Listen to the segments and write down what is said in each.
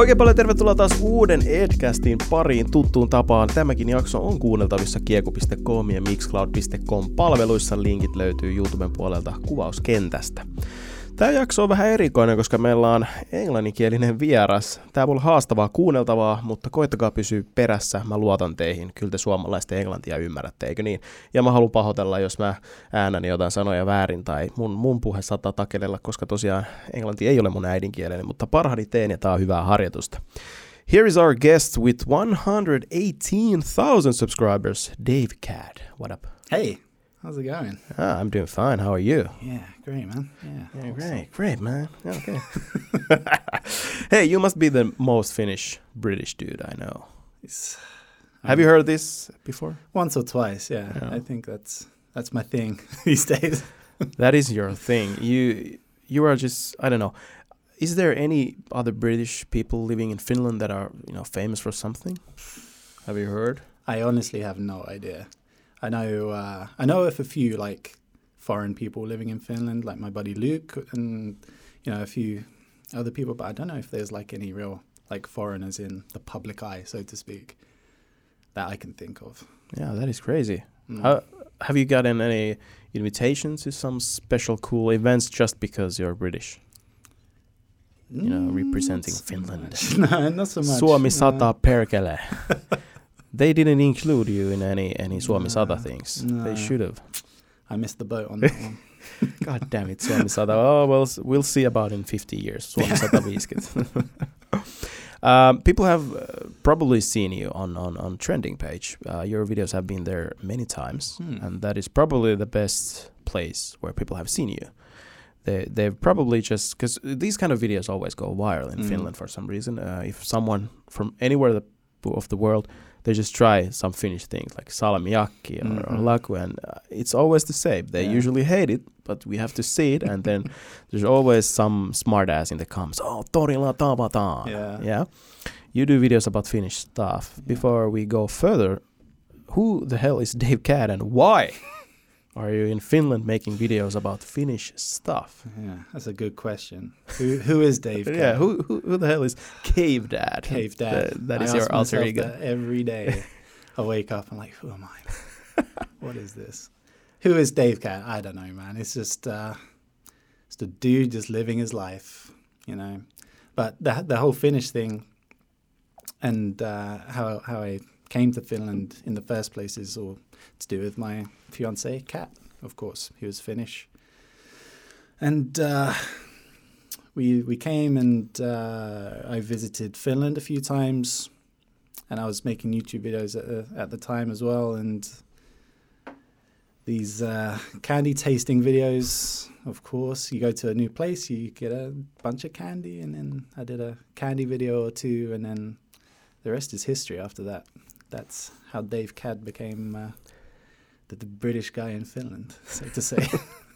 Oikein paljon tervetuloa taas uuden Edcastin pariin tuttuun tapaan. Tämäkin jakso on kuunneltavissa kieku.com ja mixcloud.com palveluissa. Linkit löytyy YouTuben puolelta kuvauskentästä. Tämä jakso on vähän erikoinen, koska meillä on englanninkielinen vieras. Tämä voi olla haastavaa kuunneltavaa, mutta koittakaa pysyä perässä. Mä luotan teihin. Kyllä te suomalaisten englantia ymmärrätte, eikö niin? Ja mä haluan pahoitella, jos mä äänäni jotain sanoja väärin tai mun, mun puhe saattaa takelella, koska tosiaan englanti ei ole mun äidinkieleni, mutta parhaani teen ja tää on hyvää harjoitusta. Here is our guest with 118,000 subscribers, Dave Cad. What up? Hey, how's it going? Ah, I'm doing fine. How are you? Yeah, great, man. Yeah, Yeah, awesome. great, great, man. Okay. hey, you must be the most Finnish British dude I know. It's, Have you heard this before? once or twice? Yeah, Yeah. I think that's that's my thing these days. that is your thing. You you are just I don't know. Is there any other British people living in Finland that are you know famous for something? Have you heard? I honestly have no idea. I know uh, I know of a few like foreign people living in Finland, like my buddy Luke, and you know a few other people, but I don't know if there's like any real like foreigners in the public eye, so to speak, that I can think of. Yeah, that is crazy. Mm. How, have you gotten any invitations to some special cool events just because you're British? you know, representing so Finland. no, not so much. Suomi no. perkele. they didn't include you in any any Suomi No, sata things. no. They should have. I missed the boat on that one. God damn it, Suomi sata. Oh well, we'll see about in 50 years. Suomi sata viiskit. Um, people have uh, probably seen you on, on, on trending page. Uh, your videos have been there many times, Hmm. and that is probably the best place where people have seen you. They they've probably just because these kind of videos always go viral in Mm. Finland for some reason. Uh, if someone from anywhere the, of the world they just try some Finnish things like salmiakki or, or Mhm. laku, and uh, it's always the same. They Yeah. usually hate it, but we have to see it, and then there's always some smartass in the comments. Oh, torilla tavataan. Yeah. Yeah. You do videos about Finnish stuff. Yeah. Before we go further, who the hell is Dave Cad and why are you in Finland making videos about Finnish stuff? Yeah, that's a good question. Who who is Dave? yeah, who, who who the hell is Cave Dad? Cave Dad? Uh, that I is your alter ego. every day. I wake up and like, who am I? what is this? Who is Dave Cad? I don't know, man. It's just uh, just a dude just living his life, you know. But the the whole Finnish thing, and uh, how how I came to Finland in the first place is all to do with my fiance Kat. Of course, he was Finnish, and uh, we we came and uh, I visited Finland a few times, and I was making YouTube videos at the, at the time as well, and these uh, candy tasting videos. Of course, you go to a new place, you get a bunch of candy, and then I did a candy video or two, and then the rest is history. After that, that's how Dave Cad became uh, the, the British guy in Finland, so to say.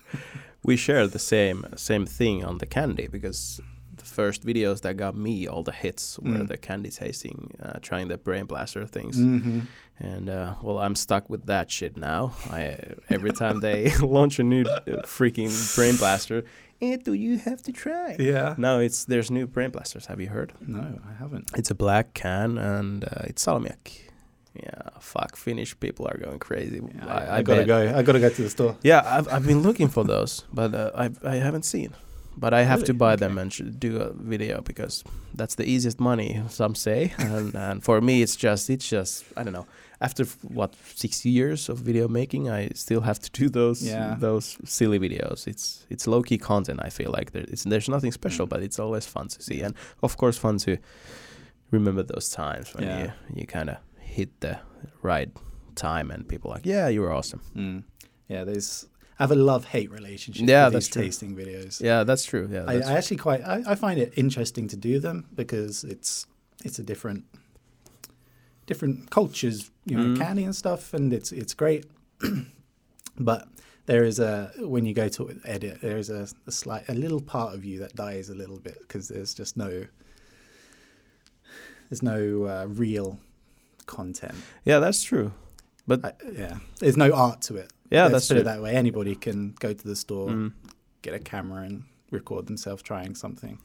we share the same same thing on the candy because the first videos that got me all the hits were Mm. the candy tasting, uh, trying the brain blaster things. mm-hmm. And uh, well, I'm stuck with that shit now. I every time they launch a new uh, freaking brain blaster, eh, do you have to try? Yeah. Now it's there's new brain blasters. Have you heard? No, I haven't. It's a black can and uh, it's salmiakki. Yeah, fuck. Finnish people are going crazy. I, I, gotta bet. go. I gotta go to the store. Yeah, I've I've been looking for those, but uh, I I haven't seen. But I have to buy Okay. them and sh- do a video because that's the easiest money. Some say, and, and for me, it's just it's just I don't know. After f- what six years of video making, I still have to do those Yeah. those silly videos. It's it's low key content. I feel like there, there's nothing special, Mm. but it's always fun to see, and of course, fun to remember those times when Yeah. you you kind of hit the right time and people are like, yeah, you were awesome. Mm. Yeah, there's. I have a love-hate relationship Yeah, with these true. tasting videos. Yeah, that's true. Yeah, I, that's I actually quite. I, I find it interesting to do them because it's it's a different different cultures, you know, Mm. candy and stuff, and it's it's great. but there is a when you go to edit, there is a, a slight a little part of you that dies a little bit because there's just no there's no uh, real content. yeah, that's true. But I, yeah, there's no art to it. yeah, Let's that's put true. it that way. Anybody can go to the store, Mm. get a camera, and record themselves trying something.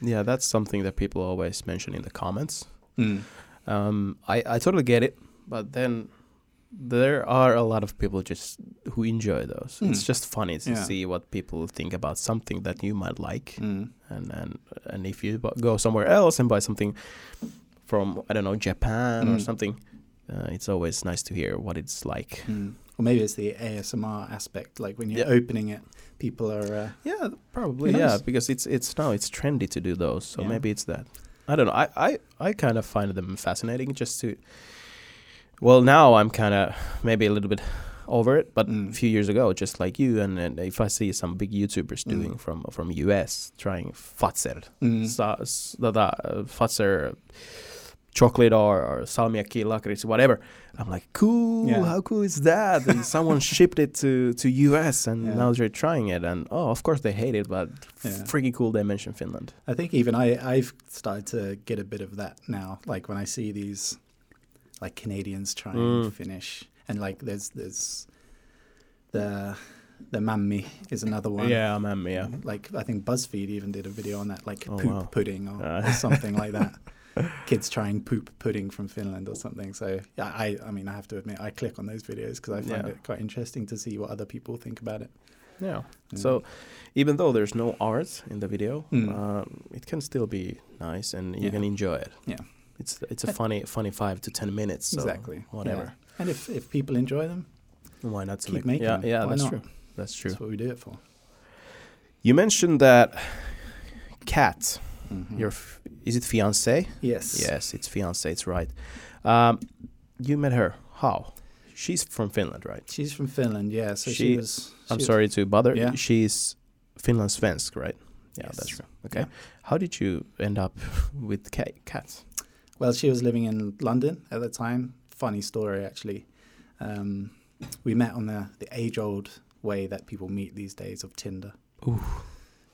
Yeah, that's something that people always mention in the comments. Mm. Um, I I totally get it, but then there are a lot of people just who enjoy those. It's Mm. just funny to Yeah. see what people think about something that you might like, Mm. and and and if you go somewhere else and buy something from I don't know Japan or Mm. something, uh, it's always nice to hear what it's like. Mm. Or maybe it's the ASMR aspect, like when you're Yeah. opening it, people are. Uh, Yeah, probably. Yeah, knows? because it's it's now it's trendy to do those, so Yeah. maybe it's that. I don't know. I I I kind of find them fascinating just to. Well, now I'm kind of maybe a little bit over it, but Mm. a few years ago, just like you, and, and if I see some big YouTubers Mm. doing from from US trying Fazer, mm. sa, s- tätä, uh, Fazer chocolate or, or salmiakki, lakritsi, whatever. I'm like, cool. Yeah. How cool is that? And someone shipped it to to US, and Yeah. now they're trying it. And oh, of course they hate it, but Yeah. freaking cool they mentioned Finland. I think even I, I've started to get a bit of that now. Like when I see these, like Canadians trying Mm. Finnish, and like there's there's the the mämmi is another one. Yeah, man, yeah. Like I think BuzzFeed even did a video on that, like Oh, poop wow. pudding or, Uh. or something like that. Kids trying poop pudding from Finland or something. So yeah, I I mean I have to admit I click on those videos because I find Yeah. it quite interesting to see what other people think about it. Yeah. Yeah. So even though there's no art in the video, Mm. uh, it can still be nice, and you Yeah. can enjoy it. Yeah. It's it's a funny funny five to ten minutes. So exactly. Whatever. Yeah. And if if people enjoy them, Why not to Keep make? making yeah, them. yeah, Why that's not? true. That's true. that's what we do it for. You mentioned that Kat. Mhm. Your f- is it fiance? yes. Yes, it's fiance. It's right. Um, you met her. How? She's from Finland, right? She's from Finland, yeah. So she, She- was. I'm she- sorry to bother. Yeah. She's Finland svensk, right? Yeah, Yes. that's true. Okay. Yeah. How did you end up with ca- cats? Well, she was living in London at the time. Funny story, actually. Um, we met on the, the age old way that people meet these days of Tinder. Ooh.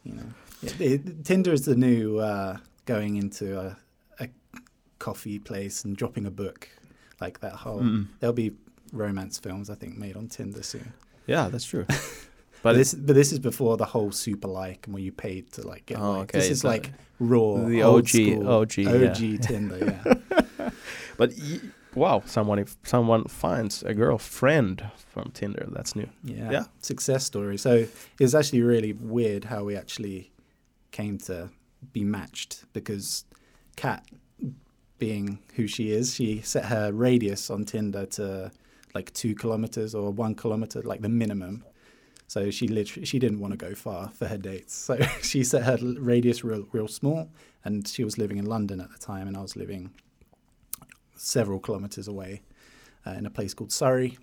You know, yeah, the- Tinder is the new uh, going into a, a coffee place and dropping a book, like that whole. Mm. There'll be romance films, I think, made on Tinder soon. Yeah, that's true. But this, but this is before the whole super like and where you paid to like get. Oh, like, okay, This is so like raw, the OG school, OG, yeah. OG Tinder. Yeah. but y- wow, someone if someone finds a girlfriend from Tinder, that's new. yeah, Yeah. success story. So it's actually really weird how we actually came to be matched because Kat, being who she is, she set her radius on Tinder to like two kilometers or one kilometer, like the minimum. So she literally she didn't want to go far for her dates. So she set her radius real real small, and she was living in London at the time, and I was living several kilometers away uh, in a place called Surrey.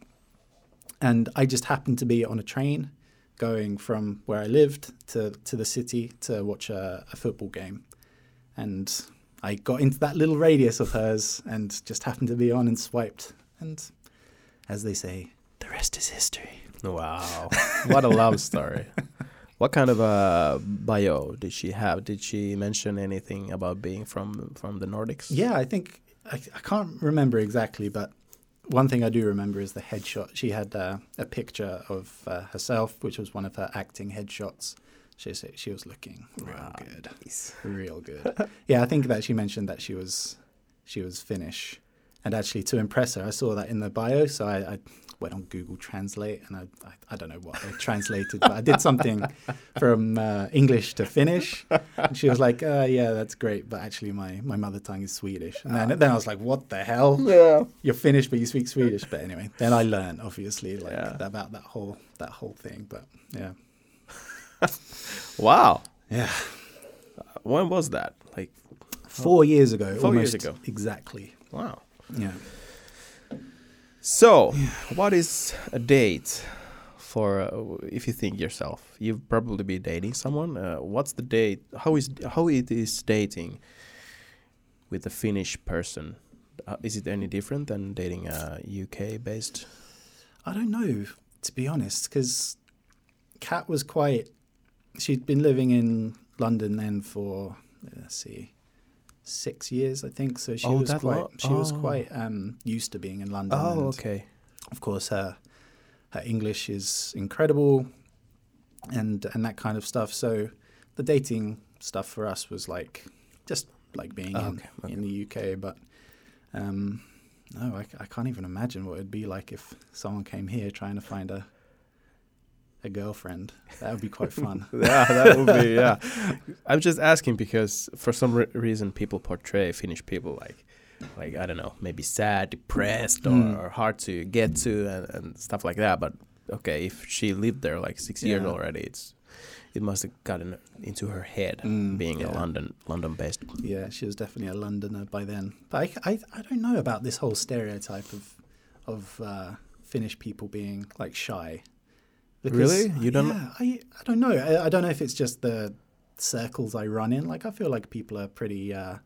And I just happened to be on a train going from where I lived to, to the city to watch a, a football game. And I got into that little radius of hers and just happened to be on and swiped. And as they say, the rest is history. Wow, what a love story. What kind of a bio did she have? Did she mention anything about being from from the Nordics? Yeah, I think I, I can't remember exactly, but one thing I do remember is the headshot. She had uh, a picture of uh, herself, which was one of her acting headshots. She said she was looking real Wow. good, real good. yeah, I think that she mentioned that she was she was Finnish, and actually to impress her, I saw that in the bio, so I, I went on Google Translate, and I, I I don't know what I translated, but I did something from uh, English to Finnish. And she was like, uh, "Yeah, that's great, but actually, my, my mother tongue is Swedish." And then, then I was like, "What the hell? Yeah. You're Finnish, but you speak Swedish." But anyway, then I learned obviously like Yeah. about that whole that whole thing. But yeah, Wow. yeah, When was that? Like, four years ago, Four years ago. exactly. wow. Yeah. So, what is a date for uh, if you think yourself? You've probably be dating someone. Uh, what's the date? How is how it is dating with a Finnish person? Uh, is it any different than dating a UK based? I don't know, to be honest, because Kat was quite. She'd been living in London then for let's see, six years, I think. So she Oh, was quite. lo- She was oh. quite um, used to being in London. Oh, okay. Of course, her her English is incredible, and and that kind of stuff. So the dating stuff for us was like just like being Oh, in, okay, okay. in the UK. But um, no, I, I can't even imagine what it'd be like if someone came here trying to find a a girlfriend. That would be quite fun. yeah, that would be yeah. I'm just asking because for some re- reason people portray Finnish people like like I don't know, maybe sad, depressed, or, Mm. or hard to get to, and, and stuff like that. But okay, if she lived there like six years already, it's it must have gotten into her head Mm, being yeah. a London London based. Yeah, she was definitely a Londoner by then. But I, I, I don't know about this whole stereotype of of uh, Finnish people being like shy. Really? You don't- Yeah, I, I don't know. I, I don't know if it's just the circles I run in. Like I feel like people are pretty uh,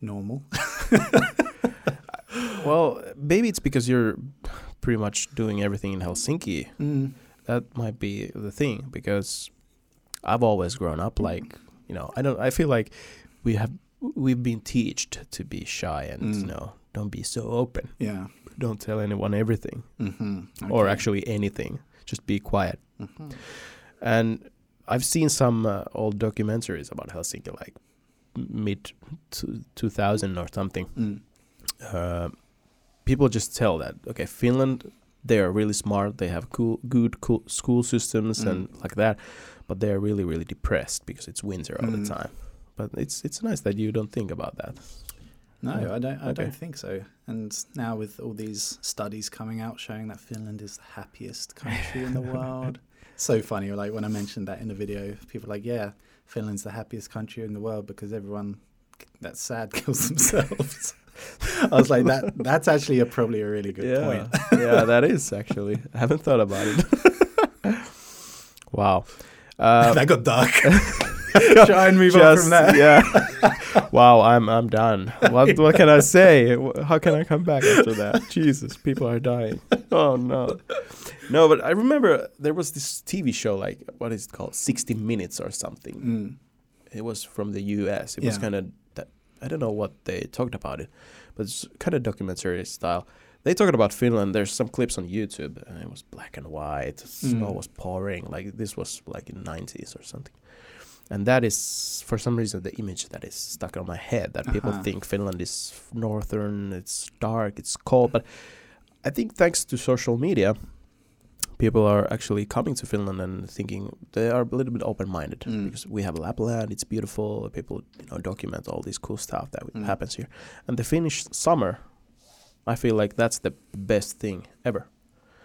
normal. Well, maybe it's because you're pretty much doing everything in Helsinki. Mm. that might be the thing because I've always grown up like you know I don't I feel like we have we've been taught to be shy and you Mm. know don't be so open Yeah. Don't tell anyone everything. Mm-hmm. or actually anything. Just be quiet. Hmm and I've seen some uh, old documentaries about Helsinki like mid two thousand or something. Mm. uh, people just tell that okay Finland they are really smart. They have cool good cool school systems Mm. and like that. But they are really really depressed because it's winter all Mm. the time. But it's it's nice that you don't think about that No, I don't. I Okay. don't think so. And now with all these studies coming out showing that Finland is the happiest country in the world, so funny. Like when I mentioned that in the video, people are like, "Yeah, Finland's the happiest country in the world because everyone that's sad kills themselves." I was like, "That that's actually a, probably a really good yeah point." yeah that is actually I haven't thought about it wow uh, that got dark. Try and move on from there. yeah. Wow I'm I'm done. What what can I say? How can I come back after that? Jesus people are dying. Oh no. No but I remember there was this TV show like what is it called? 60 minutes or something. Mm. it was from the US it was kind of that I don't know what they talked about it but it's kind of documentary style. They talked about Finland. There's some clips on YouTube and it was black and white. Snow Mm. was pouring like this was like in 90s or something and that is for some reason the image that is stuck on my head that people Uh-huh. think Finland is northern it's dark it's cold but I think thanks to social media people are actually coming to Finland and thinking they are a little bit open-minded Mm. because we have Lapland it's beautiful people you know document all this cool stuff that Mm. happens here and the Finnish summer I feel like that's the best thing ever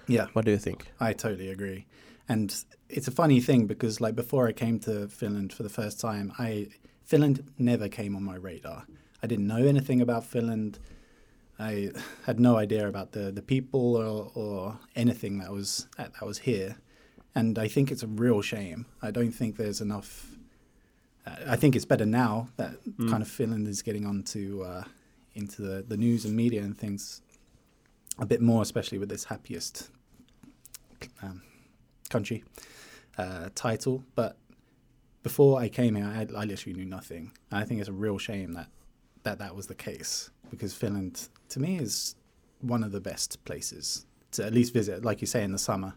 Yeah. what do you think I totally agree. And it's a funny thing because like before I came to Finland for the first time, I Finland never came on my radar. I didn't know anything about Finland. I had no idea about the, the people or, or anything that was that, was here. And I think it's a real shame. I don't think there's enough I think it's better now that Mm. kind of Finland is getting onto uh, into the, the news and media and things a bit more, especially with this happiest um, country uh, title. But before I came here, I, had, I literally knew nothing. And I think it's a real shame that, that that was the case because Finland, to me, is one of the best places to at least visit. Like you say, in the summer,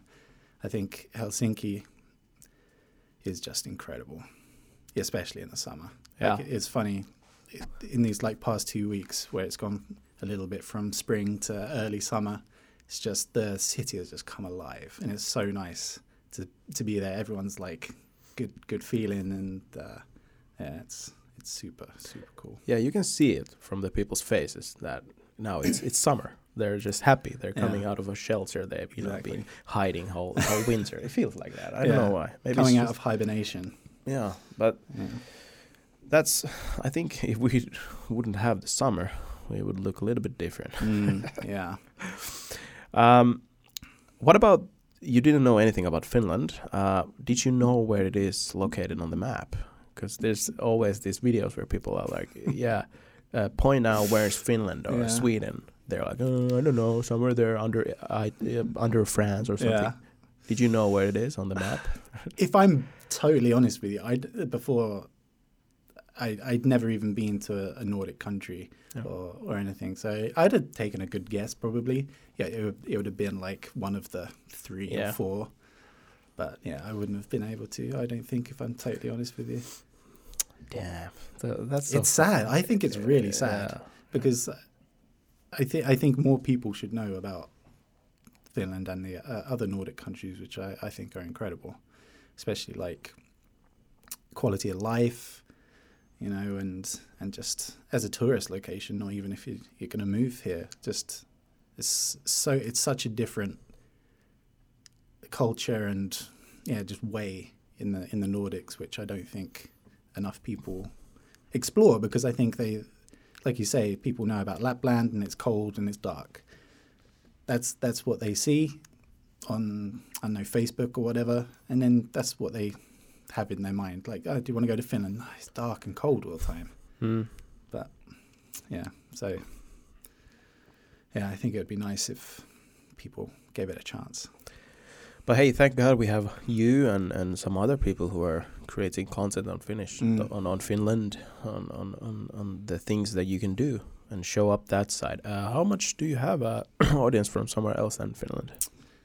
I think Helsinki is just incredible, especially in the summer. Yeah. Like, it's funny in these like past two weeks where it's gone a little bit from spring to early summer. It's just the city has just come alive, and it's so nice to to be there. Everyone's like good good feeling, and uh, yeah, it's it's super super cool. Yeah, you can see it from the people's faces that now it's it's summer. They're just happy. They're Yeah. coming out of a shelter. They've you know been hiding whole whole winter. It feels like that. I Yeah. don't know why. Maybe Coming out just- of hibernation. yeah, but Yeah. that's I think if we wouldn't have the summer, we would look a little bit different. Mm, yeah. Um, what about you didn't know anything about Finland? Uh, did you know where it is located on the map? Because there's always these videos where people are like, "Yeah, uh, point out where's Finland or Yeah. Sweden." They're like, uh, "I don't know, somewhere there under uh, under France or something." Yeah. Did you know where it is on the map? If I'm totally honest with you, I before I I'd never even been to a, a Nordic country Yeah. or, or anything, so I'd have taken a good guess probably. Yeah, it would, it would have been like one of the three Yeah. or four. But yeah, I wouldn't have been able to. I don't think, if I'm totally honest with you. Damn, Th- that's It's sad. I think it's really sad Yeah. because I think I think more people should know about Finland and the uh, other Nordic countries, which I, I think are incredible, especially like quality of life, you know, and and just as a tourist location, or even if you, you're going to move here, just it's so it's such a different culture and yeah, just way in the in the Nordics, which I don't think enough people explore because I think they, like you say, people know about Lapland and it's cold and it's dark. That's that's what they see on I don't know Facebook or whatever, and then that's what they have in their mind. Like, oh, do you want to go to Finland? "No, it's dark and cold all the time. But Yeah, so yeah, I think it would be nice if people gave it a chance. But hey, thank God we have you and, and some other people who are creating content on Finnish, Mm. on, on Finland, on, on, on, on the things that you can do and show up that side. Uh, how much do you have a audience from somewhere else than Finland?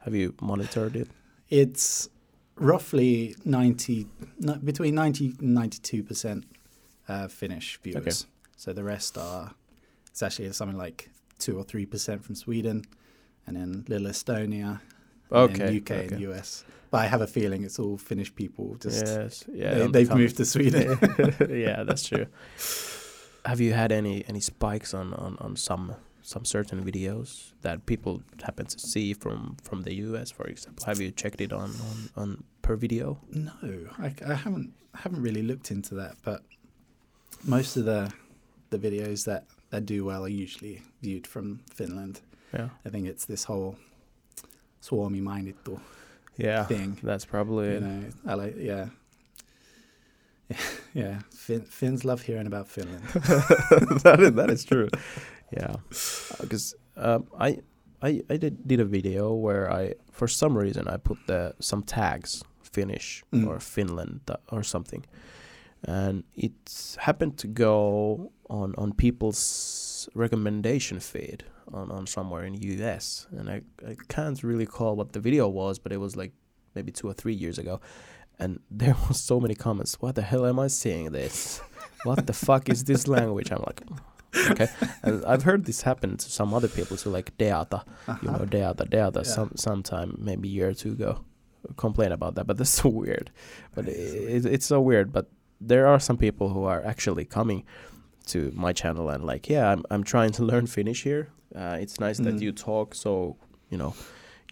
Have you monitored it? It's roughly 90, no, between 90 and 92% uh, Finnish viewers. So the rest are, it's actually something like 2 or 3% from Sweden, and then little Estonia, Okay. UK and. US. But I have a feeling it's all Finnish people. Just yes, yeah, they, they've top. moved to Sweden. yeah, that's true. Have you had any any spikes on, on, on some some certain videos that people happen to see from from the US, for example? Have you checked it on on, on per video? No, I, I haven't haven't really looked into that, but most of the the videos that, that do well are usually viewed from Finland. Yeah, I think it's this whole Suomi mainittu yeah, thing. that's probably You know, I like yeah. Yeah, fin- Finns love hearing about Finland. that is that is true. Yeah, because um, I I I did did a video where I for some reason I put the some tags Finnish Mm. or Finland or something, and it happened to go on on people's recommendation feed on on somewhere in U.S. and I I can't really call what the video was, but it was like maybe two or three years ago. And there was so many comments. What the hell am I seeing this? What the fuck is this language? I'm like, okay. And I've heard this happen to some other people too, like Deata, you know, Deata, Deata, Yeah. some sometime maybe a year or two ago, complain about that. But that's so weird. But That so it, it's so weird. But there are some people who are actually coming to my channel and like, yeah, I'm I'm trying to learn Finnish here. Uh, it's nice that Mm. you talk so you know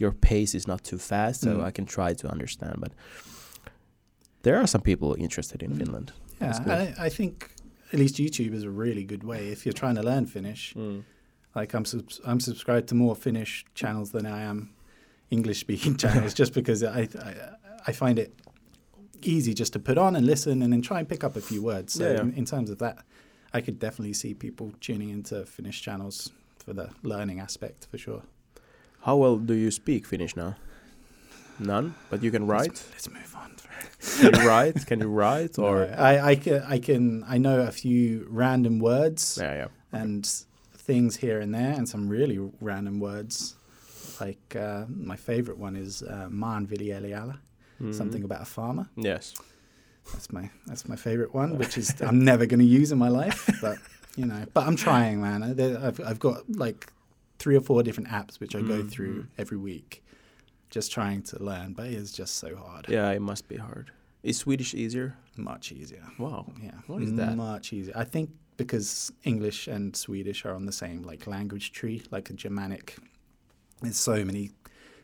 your pace is not too fast, so Mm. I can try to understand. But there are some people interested in Mm. Finland. Yeah, I, I think at least YouTube is a really good way if you're trying to learn Finnish. Hmm. Like I'm subs- I'm subscribed to more Finnish channels than I am English speaking channels, just because I, I I find it easy just to put on and listen and then try and pick up a few words. So Yeah, yeah. In, in terms of that, I could definitely see people tuning into Finnish channels for the learning aspect for sure. How well do you speak Finnish now? None, but you can write. Let's, let's move on. Can you write? Can you write? Or No, I, I can I can I know a few random words. yeah, yeah. and things here and there, and some really random words. Like uh, my favorite one is uh, maanviljelijä, Mhm. something about a farmer. Yes. That's my that's my favorite one, which is I'm never going to use in my life, but you know, but I'm trying, man. I, I've I've got like three or four different apps which I go Mm, through every week, just trying to learn. But it is just so hard. Yeah, it must be hard. Is Swedish easier? Much easier. Wow. Yeah. What is that? Much easier. I think because English and Swedish are on the same like language tree, like a Germanic. There's so many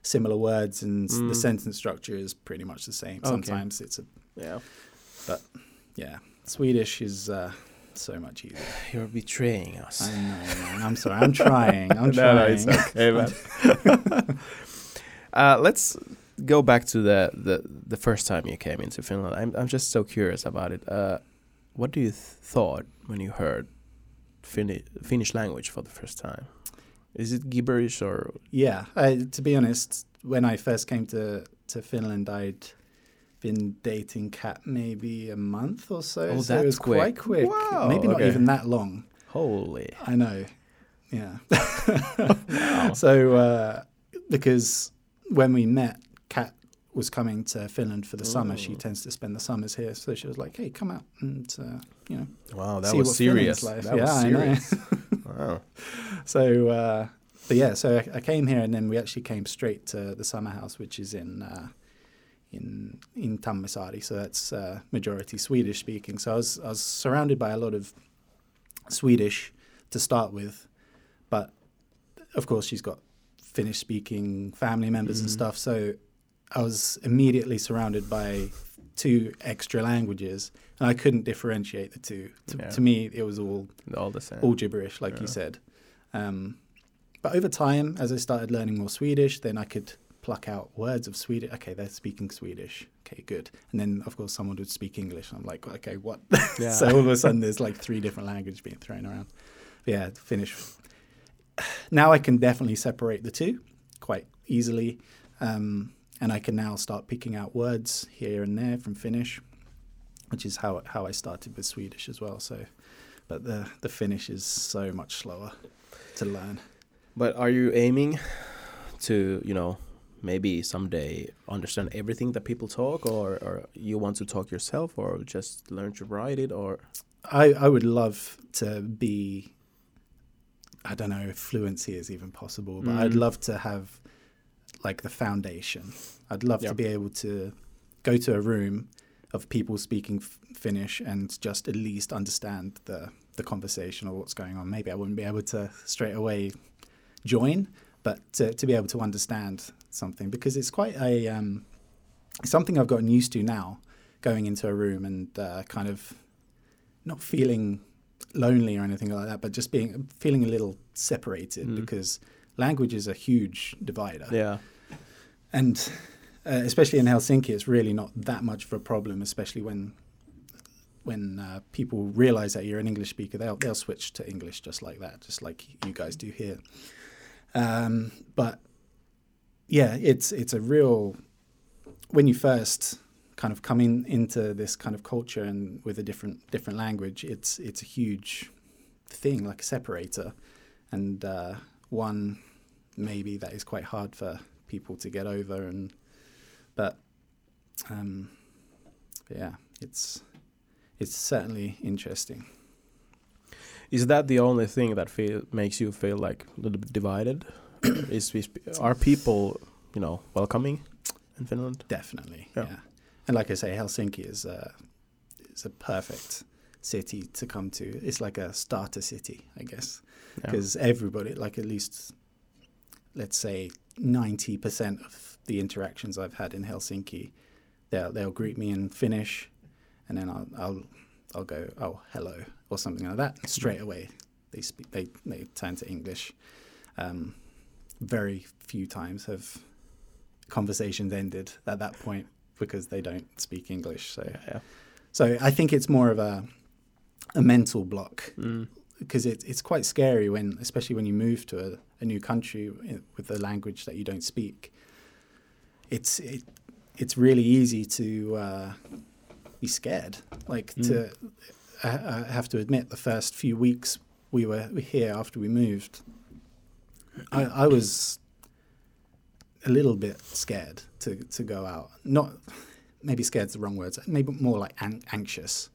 similar words, and Mm. the sentence structure is pretty much the same. Okay. Sometimes it's a Yeah. But yeah. Swedish is uh, so much easier. You're betraying us. I know, man. I'm sorry. I'm trying. I'm no, trying. no, it's okay, man. uh, let's go back to the, the the first time you came into Finland. I'm I'm just so curious about it. Uh, what do you th- thought when you heard Finnish Finnish language for the first time? Is it gibberish or Yeah. I, to be honest, when I first came to to Finland, I'd been dating Kat maybe a month or so. Oh, so it was quick. quite quick. Wow, maybe not okay. even that long. holy? I know. Yeah. Wow. So uh, because when we met, Kat was coming to Finland for the summer. She tends to spend the summers here, so she was like, "Hey, come out and uh, you know." Wow, that was serious. Like. That Yeah, was serious. wow. So, uh, but yeah, so I, I came here, and then we actually came straight to the summer house, which is in uh, in in Tammisaari. So that's uh, majority Swedish speaking. So I was I was surrounded by a lot of Swedish to start with, but of course she's got Finnish speaking family members and Mhm. stuff. So I was immediately surrounded by two extra languages, and I couldn't differentiate the two. To, Yeah. to me, it was all All the same. all gibberish, like you said. Um, but over time, as I started learning more Swedish, then I could pluck out words of Swedish. Okay, they're speaking Swedish. Okay, good. And then, of course, someone would speak English. and I'm like, okay, what? Yeah. so all of a sudden, there's like three different languages being thrown around. But yeah, Finnish. Now I can definitely separate the two quite easily. Um, and I can now start picking out words here and there from Finnish, which is how how I started with Swedish as well. So, but the the Finnish is so much slower to learn. But are you aiming to, you know, maybe someday understand everything that people talk, or, or you want to talk yourself, or just learn to write it, or I I would love to be. I don't know if fluency is even possible, but I'd Mm. love to have like the foundation. I'd love Yeah. to be able to go to a room of people speaking f- Finnish and just at least understand the the conversation or what's going on. Maybe I wouldn't be able to straight away join, but to, to be able to understand something because it's quite a um, something I've gotten used to now, going into a room and uh, kind of not feeling lonely or anything like that, but just being feeling a little separated Mm. because language is a huge divider, yeah, and uh, especially in Helsinki, it's really not that much of a problem, especially when when uh, people realize that you're an English speaker, they'll they'll switch to English just like that, just like you guys do here. Um, but yeah, it's it's a real when you first kind of coming into this kind of culture and with a different different language, it's it's a huge thing, like a separator, and uh, one maybe that is quite hard for people to get over. And but um, yeah, it's it's certainly interesting. is that the only thing that feel makes you feel like a little bit divided? is is are people, you know, welcoming in Finland? Definitely, Yeah. yeah. And like I say, Helsinki is a is a perfect city to come to. It's like a starter city, I guess, Yeah. because everybody, like at least, let's say, ninety percent of the interactions I've had in Helsinki, they'll they'll greet me in Finnish, and then I'll I'll I'll go oh hello or something like that. Straight away, they speak they they turn to English. Um, very few times have conversations ended at that point because they don't speak English. So, yeah, so I think it's more of a a mental block Mm. because it, it's quite scary when, especially when you move to a, a new country with a language that you don't speak. It's it, it's really easy to uh, be scared. Like Mm. to, I, I have to admit, the first few weeks we were here after we moved, I, I was a little bit scared to to go out. Not maybe scared's the wrong words. Maybe more like an- anxious.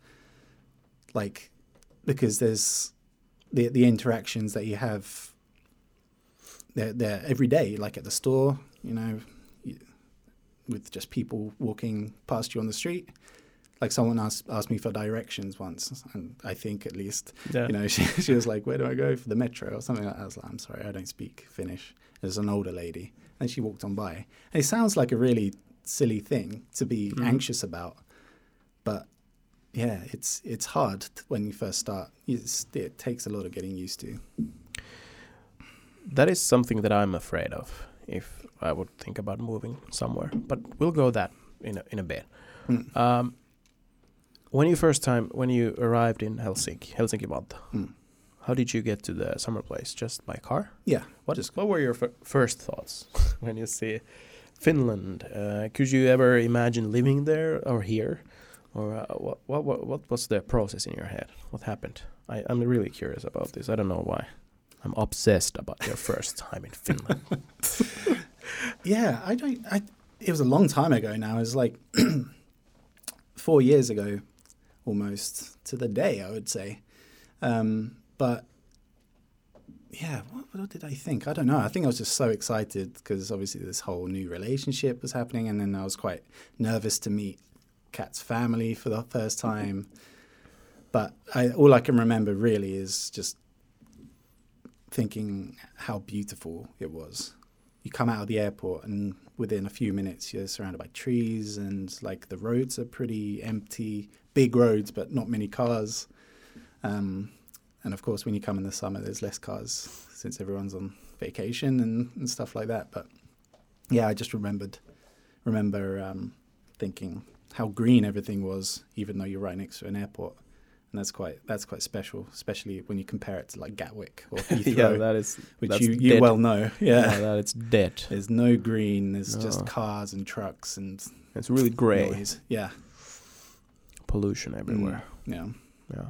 Like because there's the the interactions that you have. They're, they're every day, like at the store, you know, you, with just people walking past you on the street. Like someone asked asked me for directions once, and I think at least yeah. you know, she, she was like, "Where do I go for the metro?" or something like that. I was like, "I'm sorry, I don't speak Finnish." There's an older lady, and she walked on by. And it sounds like a really silly thing to be Mhm. anxious about, but yeah, it's it's hard when you first start. It's, it takes a lot of getting used to. That is something that I'm afraid of if I would think about moving somewhere. But we'll go that in a, in a bit. Mm. Um, when you first time when you arrived in Helsinki, Helsinki Vantaa, Mm. How did you get to the summer place? Just by car? Yeah, What just- what were your f- first thoughts when you see Finland? Uh, could you ever imagine living there or here? Or uh, what, what what what was the process in your head? What happened? I, I'm really curious about this. I don't know why. I'm obsessed about your first time in Finland. Yeah, I don't. I it was a long time ago now. It was like four years ago, almost to the day, I would say. Um, but yeah, what, what did I think? I don't know. I think I was just so excited because obviously this whole new relationship was happening, and then I was quite nervous to meet Kat's family for the first time. But I, all I can remember really is just thinking how beautiful it was. You come out of the airport, and within a few minutes, you're surrounded by trees, and like the roads are pretty empty, big roads, but not many cars. Um, and of course, when you come in the summer, there's less cars since everyone's on vacation and, and stuff like that. But yeah, I just remembered remember um, thinking how green everything was, even though you're right next to an airport. And that's quite that's quite special, especially when you compare it to like Gatwick or Heathrow, yeah, that is which you, you dead. well know. Yeah. yeah, that it's dead. there's no green. There's just cars and trucks and It's really gray. noise. Yeah, Pollution everywhere. yeah. Yeah.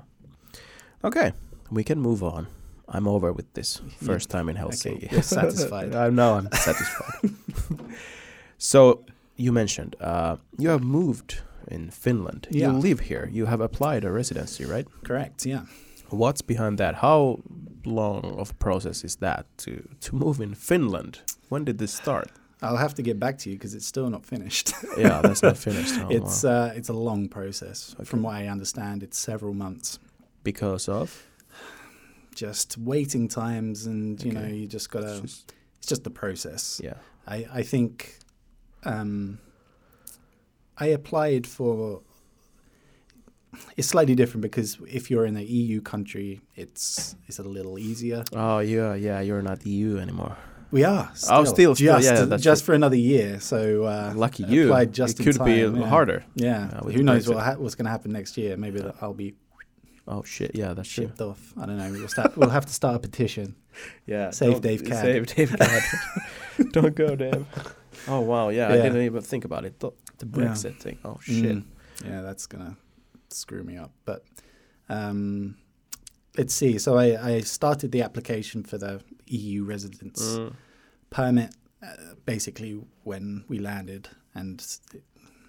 Okay, we can move on. I'm over with this first time in Helsinki. Okay, you're satisfied. I know I'm satisfied. so you mentioned uh, you have moved in Finland. Yeah. You live here. You have applied a residency, right? Correct. Yeah. What's behind that? How long of a process is that to to move in Finland? When did this start? I'll have to get back to you because it's still not finished. yeah, that's not finished. Oh, it's wow. uh, it's a long process. From what I understand, it's several months. because of Just waiting times, and you know, you just gotta. it's just- It's just the process. yeah. I I think. Um, I applied for. It's slightly different because if you're in an EU country, it's it's a little easier. Oh yeah, yeah. You're not EU anymore. We are. Oh, still, still, just yeah, just for another year. So uh, Lucky you. applied just it could be yeah. harder. Yeah, Uh, with who knows what ha- what's going to happen next year? Maybe that I'll be Oh shit! Yeah, that's true. shipped off. I don't know. We'll start. we'll have to start a petition. Yeah, Save Dave Cad. Save Dave Cad. don't go, Dave. Oh wow, yeah, I didn't even think about it. The, the Brexit thing. Oh shit. Mm. Yeah, that's gonna screw me up. But um, let's see. So I, I started the application for the EU residence Mm. permit uh, basically when we landed, and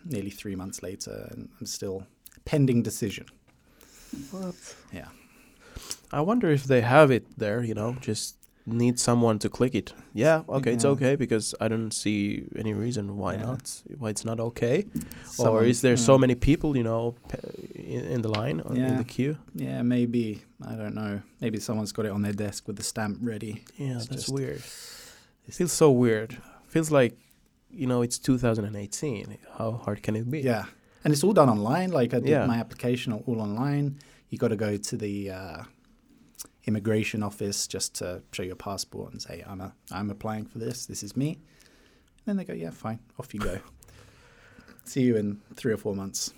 nearly three months later, and I'm still pending decision. What? Yeah. I wonder if they have it there. You know, just need someone to click it. Yeah, okay, it's okay because I don't see any reason why Yeah. not. Why it's not okay? or is there so mm. many people? You know, in, in the line or in the queue? Yeah, maybe I don't know. Maybe someone's got it on their desk with the stamp ready. Yeah, It's that's weird. It feels so weird. Feels like, you know, it's 2018. How hard can it be? Yeah, and it's all done online. Like I did Yeah. my application all- online. You got to go to the uh, immigration office just to show your passport and say I'm a I'm applying for this. This is me. And then they go, yeah, fine, off you go. See you in three or four months.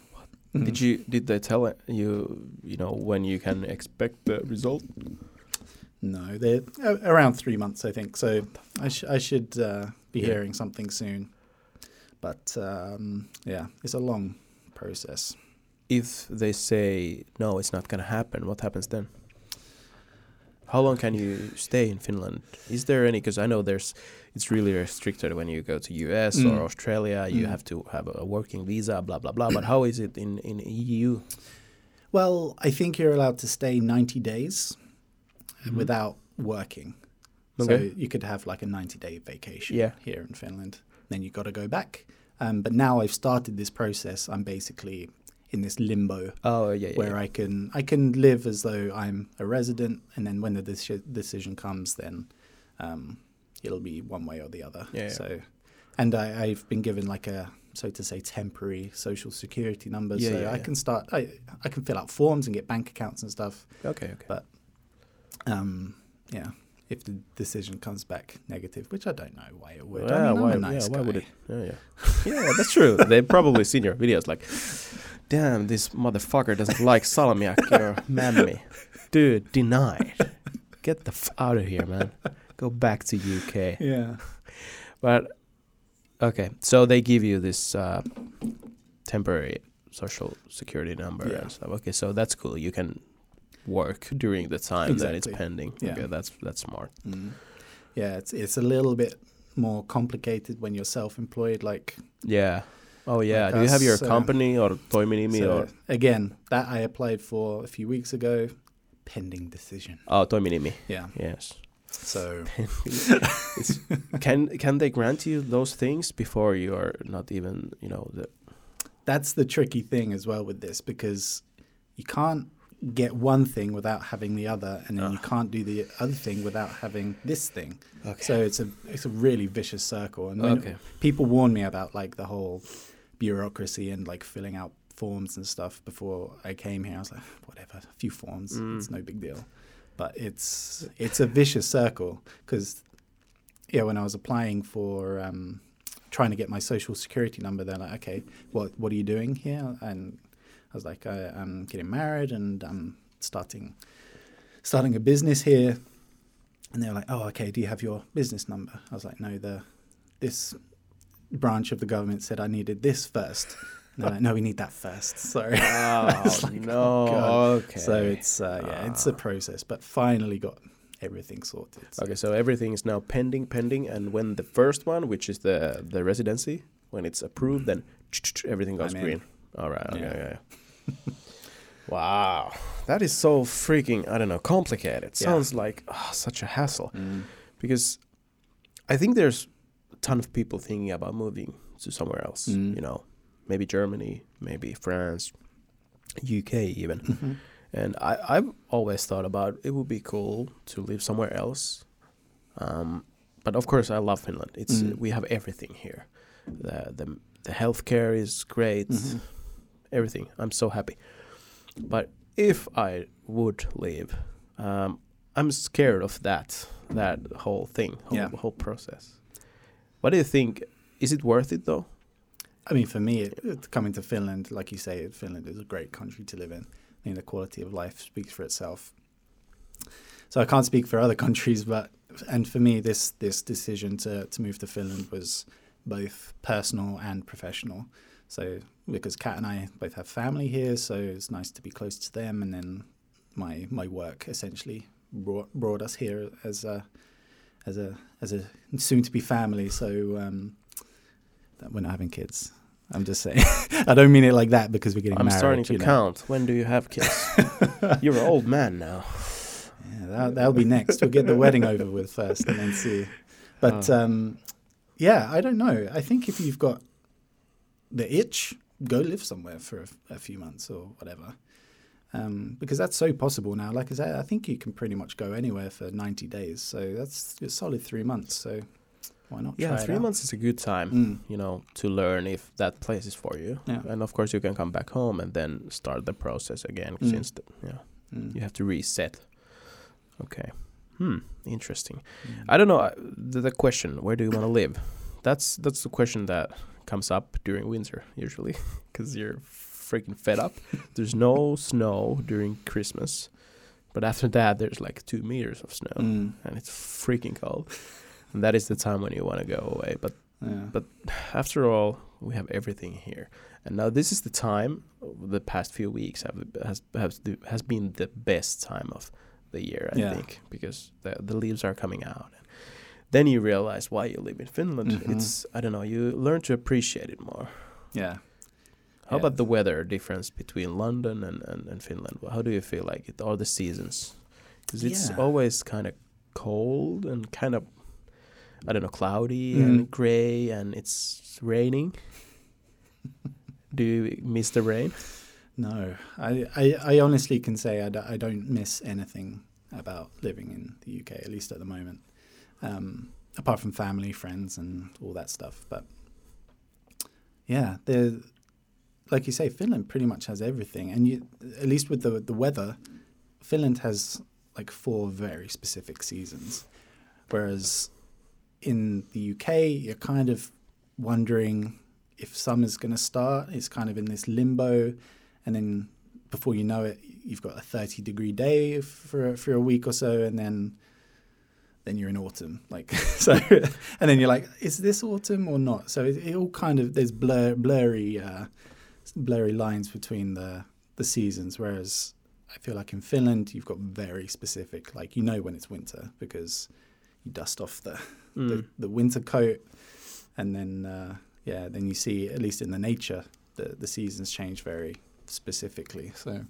Did you did they tell you you know when you can expect the result? No, they're uh, around three months, I think. So I, sh- I should uh, be Yeah. hearing something soon. But um, yeah, it's a long process. If they say no, it's not gonna happen. What happens then? How long can you stay in Finland? Is there any? Because I know there's, it's really restricted when you go to US or Mm. Australia. You Mm. have to have a working visa, blah blah blah. But how is it in in EU? Well, I think you're allowed to stay 90 days Mhm. without working. Okay. So you could have like a 90 day vacation Yeah. here in Finland. Then you've got to go back. Um, but now I've started this process. I'm basically in this limbo Oh yeah, yeah. where yeah. I can I can live as though I'm a resident, and then when the deci- decision comes, then um, it'll be one way or the other. Yeah. So, and I, I've been given like a so to say temporary social security number, Yeah, so yeah, I can start. I I can fill out forms and get bank accounts and stuff. okay, okay. But um, yeah. If the decision comes back negative, which I don't know why it would. Yeah, I mean, why, nice yeah, why would it? Yeah, yeah, yeah. That's true. They've probably seen your videos like, damn, this motherfucker doesn't like salmiakki or mämmi. Dude, denied. Get the f out of here, man. Go back to UK. Yeah. But okay, so they give you this uh, temporary social security number Yeah. and stuff. Okay, so that's cool. You can work during the time that it's pending. Yeah. Okay, that's that's smart. Mm. Yeah, it's it's a little bit more complicated when you're self-employed. Like Yeah. Oh yeah. Like Do you have your us, uh, company or Toiminimi so or again, that I applied for a few weeks ago, pending decision. oh Toiminimi? Yeah. Yes. So It's- can can they grant you those things before you are not even you know the that's the tricky thing as well with this because you can't get one thing without having the other, and then you can't do the other thing without having this thing. okay So it's a it's a really vicious circle. And okay people warn me about like the whole bureaucracy and like filling out forms and stuff before I came here. I was like, whatever, a few forms, Mm. it's no big deal. But it's it's a vicious circle because yeah, when I was applying for um, trying to get my social security number, they're like, okay, what what are you doing here? And I was like, I, I'm getting married and I'm starting starting a business here. And they were like, oh, okay, do you have your business number? I was like, no, the this branch of the government said I needed this first. And they're like, no, we need that first. Sorry. oh, like, no oh, okay So it's uh, yeah, it's a process, but finally got everything sorted. So okay so everything is now pending pending and when the first one which is the the residency when it's approved then everything goes green all right okay yeah, yeah. wow that is so freaking i don't know complicated Yeah. sounds like ah, such a hassle Mm. because I think there's a ton of people thinking about moving to somewhere else. Mm. You know, maybe Germany, maybe France, UK even. Mhm. And I, I've always thought about it would be cool to live somewhere else. Um, but of course, I love Finland. It's Mm. we have everything here. The the the healthcare is great. Mhm. Everything. I'm so happy. But if I would leave, um, I'm scared of that that whole thing, whole, Yeah. whole process. What do you think? Is it worth it though? I mean, for me, it, it- coming to Finland, like you say, Finland is a great country to live in. I mean, the quality of life speaks for itself. So I can't speak for other countries, but and for me, this this decision to to move to Finland was both personal and professional. So because Kat and I both have family here, so it's nice to be close to them, and then my my work essentially brought brought us here as a as a as a soon to be family. So um, that we're not having kids. I'm just saying. I don't mean it like that because we're getting I'm married. starting to you know. count. When do you have kids? You're an old man now. Yeah, that, that'll be next. We'll get the wedding over with first and then see. But Oh. um, yeah, I don't know. I think if you've got the itch, go live somewhere for a, a few months or whatever. Um, because that's so possible now. Like I said, I think you can pretty much go anywhere for 90 days. So that's a solid three months. So why not? Yeah, three months is a good time. Mm. You know, to learn if that place is for you. Yeah. And of course, you can come back home and then start the process again. Mm. Since the, yeah, Mm. you have to reset. Okay. Hmm. Interesting. Mm. I don't know uh, the, the question. Where do you want to live? That's that's the question that comes up during winter usually, because you're freaking fed up. There's no snow during Christmas, but after that, there's like two meters of snow, Mm. and it's freaking cold. And that is the time when you want to go away. But Yeah. but after all, we have everything here, and now this is the time. The past few weeks have has has has been the best time of the year, I Yeah. think, because the the leaves are coming out. Then you realize why you live in Finland. Mhm. It's I don't know. You learn to appreciate it more. yeah. How Yeah. about the weather difference between London and, and, and Finland? How do you feel like it? Or the seasons? Because it's Yeah. always kind of cold and kind of, I don't know, cloudy Mhm. and gray and it's raining. do you miss the rain? No, I, I, I honestly can say I, d- I don't miss anything about living in the UK, at least at the moment, um, apart from family, friends, and all that stuff. But yeah, like you say, Finland pretty much has everything, and you at least with the the weather, Finland has like four very specific seasons, whereas in the UK you're kind of wondering if summer's going to start. It's kind of in this limbo and then before you know it, you've got a 30 degree day for for a week or so, and then then you're in autumn. Like so, and then you're like, is this autumn or not? So it, it all kind of there's blur blurry uh, blurry lines between the the seasons. Whereas I feel like in Finland, you've got very specific, like you know when it's winter because you dust off the Mm. the, the winter coat, and then uh, yeah, then you see at least in the nature the the seasons change very specifically. So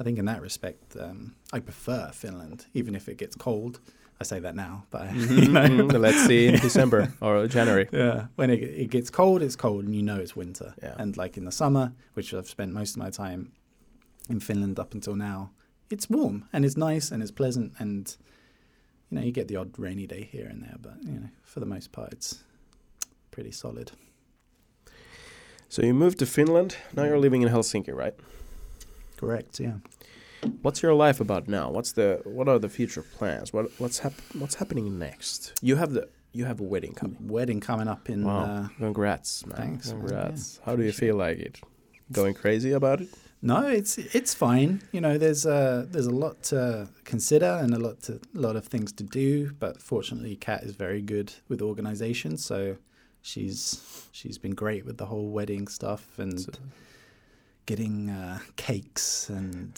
I think in that respect, um, I prefer Finland, even if it gets cold. I say that now, but you know. Mhm. Let's see in December or January. Yeah, when it, it gets cold, it's cold, and you know it's winter. Yeah. And like in the summer, which I've spent most of my time in Finland up until now, it's warm and it's nice and it's pleasant, and you know you get the odd rainy day here and there, but you know for the most part it's pretty solid. So you moved to Finland. Now you're living in Helsinki, right? Correct. Yeah. What's your life about now? What's the what are the future plans? What what's hap- what's happening next? You have the you have a wedding coming. Wedding coming up in. Wow. Uh, Congrats, man. Thanks. Congrats. Yeah, How do you feel like it? Going crazy about it? no, it's it's fine. You know, there's a there's a lot to consider and a lot to a lot of things to do. But fortunately, Kat is very good with organisation, so she's she's been great with the whole wedding stuff and So- getting uh, cakes and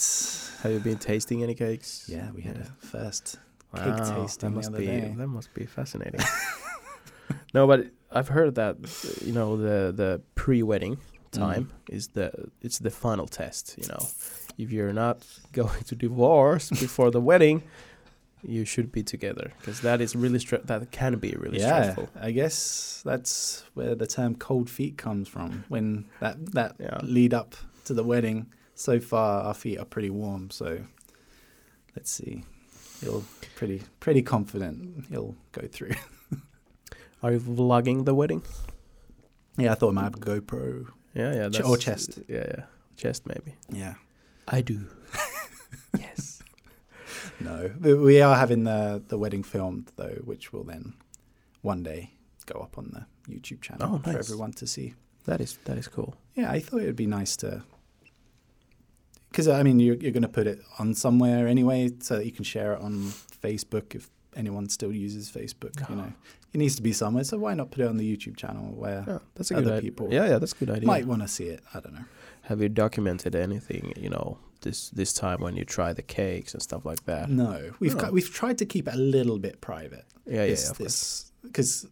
Have you been tasting any cakes? yeah, we had Yeah. a first Wow, cake that tasting the other be day. that must be fascinating. no, but I've heard that you know the the pre-wedding time Mm. is the it's the final test. You know, if you're not going to divorce before the wedding, you should be together because that is really stre- that can be really yeah, stressful. I guess that's where the term "cold feet" comes from. When that that Yeah. lead up to the wedding, so far our feet are pretty warm. So let's see. You'll pretty pretty confident you'll go through. Are you vlogging the wedding? yeah, I thought I might have a GoPro. Yeah, yeah. Ch- or chest. Yeah, yeah. Chest maybe. Yeah. I do. yes. No, we- are having the the wedding filmed though, which will then one day go up on the YouTube channel Oh, for everyone to see. That is that is cool. Yeah, I thought it would be nice to, because I mean you're you're going to put it on somewhere anyway, so that you can share it on Facebook if anyone still uses Facebook. You know, it needs to be somewhere. So why not put it on the YouTube channel where Yeah, that's a Other good idea. people Yeah, yeah, that's a good idea. might want to see it? I don't know. Have you documented anything, you know, this this time when you try the cakes and stuff like that? No, we've got, we've tried to keep it a little bit private. Yeah, yeah, this, yeah, of course. because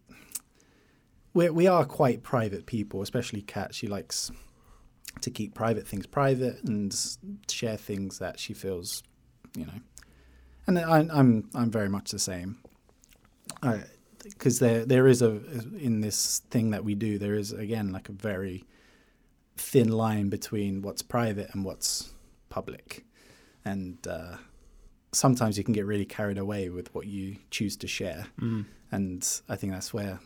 we we are quite private people, especially Kat. She likes to keep private things private and share things that she feels, you know. And I, I'm I'm very much the same. Because there there is a in this thing that we do there is again like a very thin line between what's private and what's public, and uh, sometimes you can get really carried away with what you choose to share. Mm. And I think that's where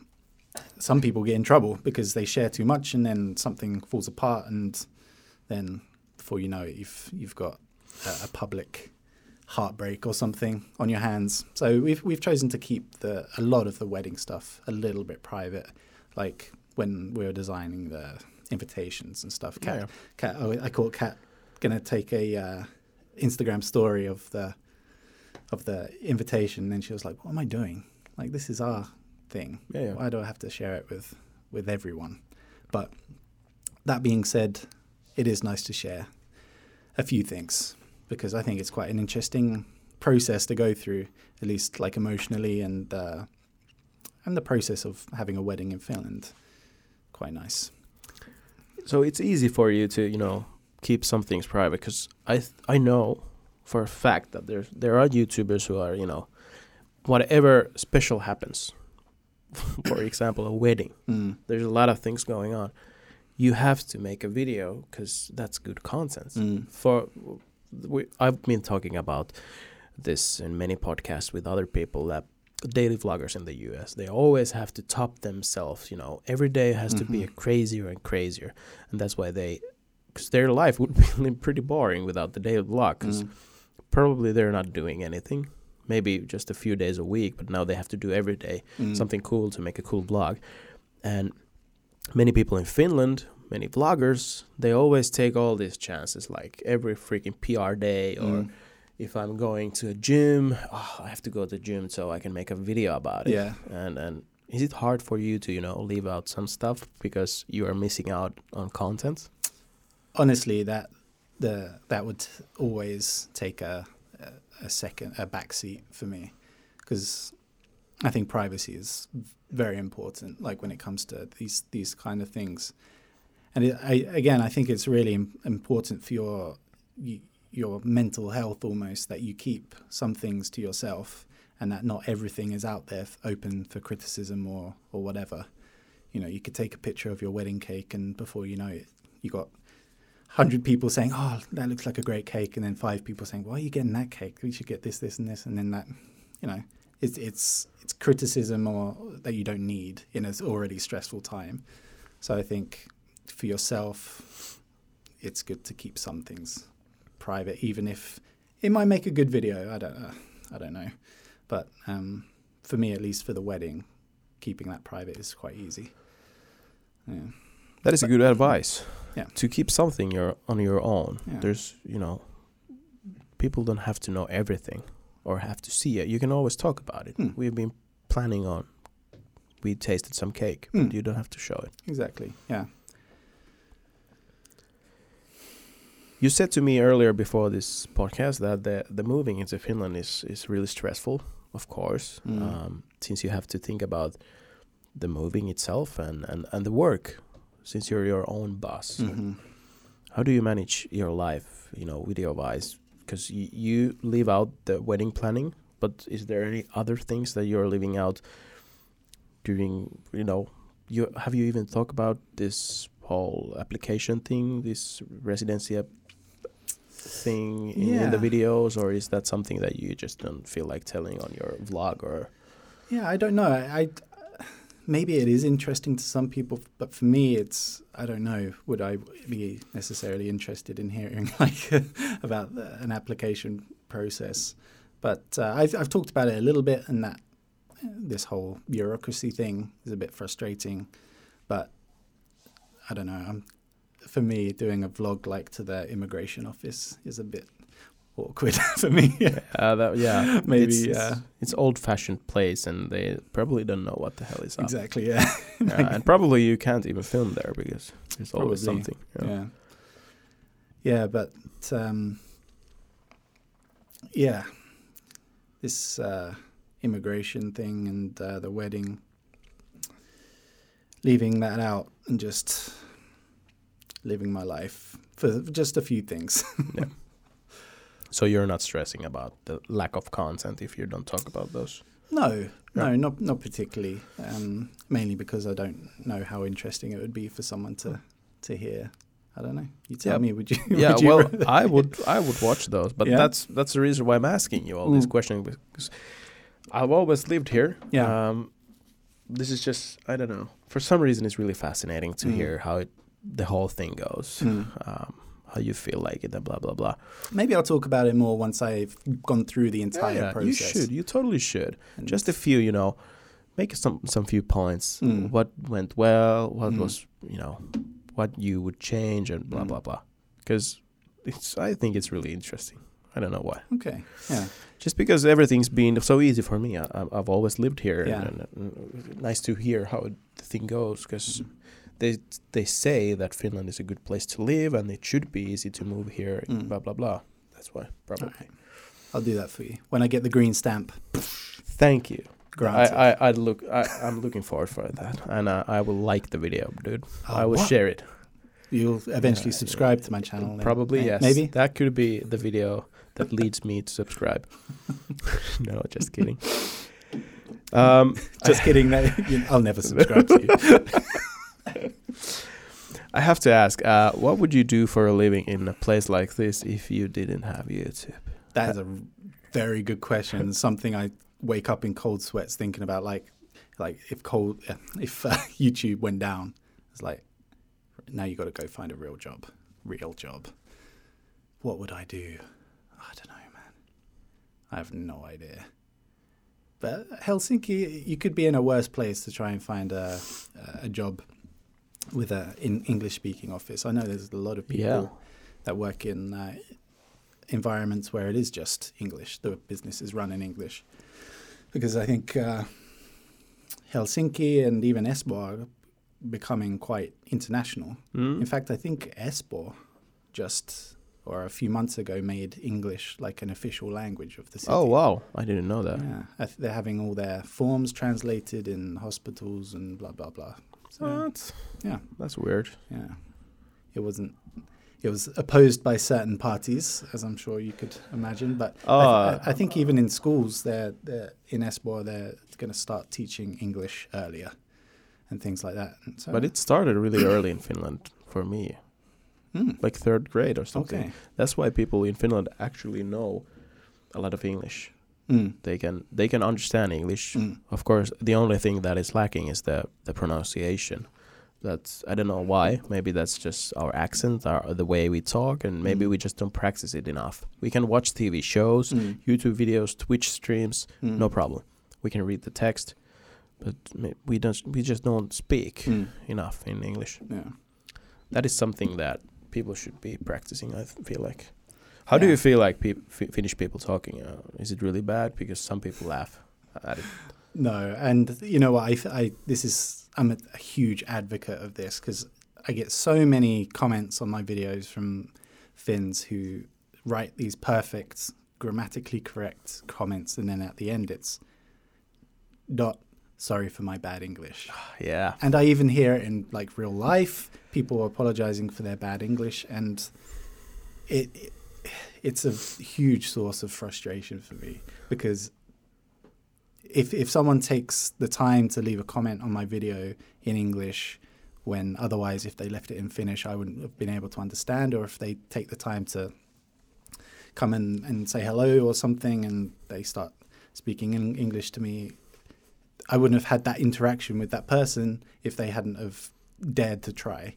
some people get in trouble because they share too much and then something falls apart and then before you know it you've you've got a, a public heartbreak or something on your hands. So we've we've chosen to keep the a lot of the wedding stuff a little bit private. Like when we were designing the invitations and stuff. Kat, Yeah. Kat oh, I caught Kat gonna take a uh, Instagram story of the of the invitation and then she was like, What am I doing? Like this is our thing. Yeah, yeah. Why do I have to share it with with everyone? But that being said, it is nice to share a few things because I think it's quite an interesting process to go through, at least like emotionally and uh, and the process of having a wedding in Finland. Quite nice. So it's easy for you to, you know, keep some things private because I th- I know for a fact that there there are YouTubers who are, you know, whatever special happens, for example, a wedding. Mm. There's a lot of things going on. You have to make a video because that's good content. Mm. For we, I've been talking about this in many podcasts with other people that daily vloggers in the US they always have to top themselves you know every day has to be Mhm. crazier and crazier and that's why they because their life would be pretty boring without the daily vlog because Mm. probably they're not doing anything maybe just a few days a week but now they have to do every day Mm. something cool to make a cool blog. And many people in Finland, many vloggers, they always take all these chances, like every freaking PR day, or Mm. if I'm going to a gym, oh, I have to go to the gym so I can make a video about it. Yeah. And and is it hard for you to you know leave out some stuff because you are missing out on content? honestly, that the that would always take a a, a second a backseat for me because I think privacy is very important. Like when it comes to these these kind of things, and it, I, again, I think it's really important for your your mental health almost that you keep some things to yourself, and that not everything is out there open for criticism or or whatever. You know, you could take a picture of your wedding cake, and before you know it, you got hundred people saying, "Oh, that looks like a great cake," and then five people saying, "Why are you getting that cake? We should get this, this, and this," and then that, you know, it's it's it's criticism or that you don't need in an already stressful time. So I think for yourself, it's good to keep some things private, even if it might make a good video. I don't, uh, I don't know, but um, for me, at least for the wedding, keeping that private is quite easy. Yeah. That is a good advice. Yeah. To keep something your on your own. Yeah. There's you know people don't have to know everything or have to see it. You can always talk about it. Hmm. We've been planning on we tasted some cake, Hmm. but you don't have to show it. Exactly. Yeah. You said to me earlier before this podcast that the the moving into Finland is is really stressful, of course, Mm. um, since you have to think about the moving itself and, and, and the work, since you're your own boss. hmm How do you manage your life, you know, video wise? Because y- you leave out the wedding planning, but is there any other things that you're leaving out during, you know, you have you even talked about this whole application thing, this residency app thing in, in the videos, or is that something that you just don't feel like telling on your vlog or? Yeah, I don't know. I maybe it is interesting to some people, but for me, it's I don't know. Would I be necessarily interested in hearing like about the, an application process? But uh, I've I've talked about it a little bit, and that uh, this whole bureaucracy thing is a bit frustrating. But I don't know. I'm for me doing a vlog like to the immigration office is a bit awkward for me. Uh, that, yeah, Maybe, it's, it's, uh, it's old-fashioned place, and they probably don't know what the hell is up. exactly. Yeah. Yeah, and probably you can't even film there because there's always Probably, something. Yeah. yeah yeah but um yeah this uh immigration thing and uh, the wedding leaving that out and just living my life for just a few things So you're not stressing about the lack of content if you don't talk about those. no no Yeah. not not particularly um mainly because i don't know how interesting it would be for someone to to hear i don't know you tell Yeah. me would you yeah, would you well, I would I would watch those, but Yeah? that's that's the reason why I'm asking you all these Mm. questions because I've always lived here. Yeah. Um, this is just I don't know. For some reason, it's really fascinating to Mm. hear how it, the whole thing goes. Mm. Um, how you feel like it and blah blah blah. Maybe I'll talk about it more once I've gone through the entire yeah, process. you should. You totally should. And- Just a few, you know, make some some few points. Mm. What went well? What Mm. was you know, what you would change and blah Mm. blah blah. Because it's I think it's really interesting. I don't know why. okay. Yeah. Just because everything's been so easy for me. I, I've always lived here, Yeah. and, and, and nice to hear how the thing goes. Because. They they say that Finland is a good place to live, and it should be easy to move here. Mm. Blah blah blah. That's why probably. Right. I'll do that for you when I get the green stamp. Thank you. Granted. I, I I look I, I'm looking forward for that, and uh, I will like the video, dude. Oh, I will what? share it. You'll eventually Yeah, subscribe to my channel. Probably May- yes. Maybe. that could be the video that leads me to subscribe. no, just kidding. Um, Just kidding. You- I'll never subscribe to you. I have to ask, uh, what would you do for a living in a place like this if you didn't have YouTube? That is a very good question. Something I wake up in cold sweats thinking about. Like, like if cold, if uh, YouTube went down, it's like now you got to go find a real job. Real job. What would I do? I don't know, man. I have no idea. But Helsinki, you could be in a worse place to try and find a a job with a in English speaking office. I know there's a lot of people Yeah. that work in uh, environments where it is just English. The business is run in English. Because I think uh, Helsinki and even Espoo are becoming quite international. Mm? In fact, I think Espoo just or a few months ago made English like an official language of the city. Oh wow, I didn't know that. Yeah, I th- they're having all their forms translated in hospitals and blah blah blah. So, What? yeah, That's weird. yeah, it wasn't. It was opposed by certain parties, as I'm sure you could imagine. But I, Uh, th- I, I think even in schools, they're, they're in Espoo, they're going to start teaching English earlier and things like that. And so, But it started really early in Finland for me, Hmm, like third grade or something. okay. That's why people in Finland actually know a lot of English. Mm, They can they can understand English. mm, Of course, the only thing that is lacking is the the pronunciation. That's I don't know why. Maybe that's just our accent, our the way we talk, and maybe Mm. we just don't practice it enough. We can watch TV shows, mm, YouTube videos, Twitch streams, mm, no problem. We can read the text, but we don't. We just don't speak mm, enough in English. yeah. That is something that people should be practicing. I feel like. How do you feel like Fi- Finnish people talking? Uh, is it really bad? Because some people laugh at it. No, and you know what? I, I this is I'm a, a huge advocate of this because I get so many comments on my videos from Finns who write these perfect, grammatically correct comments, and then at the end it's not sorry for my bad English. Yeah. And I even hear it in like real life, people apologizing for their bad English, and it, it it's a huge source of frustration for me because if if someone takes the time to leave a comment on my video in English when otherwise if they left it in Finnish I wouldn't have been able to understand or if they take the time to come in and say hello or something and they start speaking in English to me I wouldn't have had that interaction with that person if they hadn't have dared to try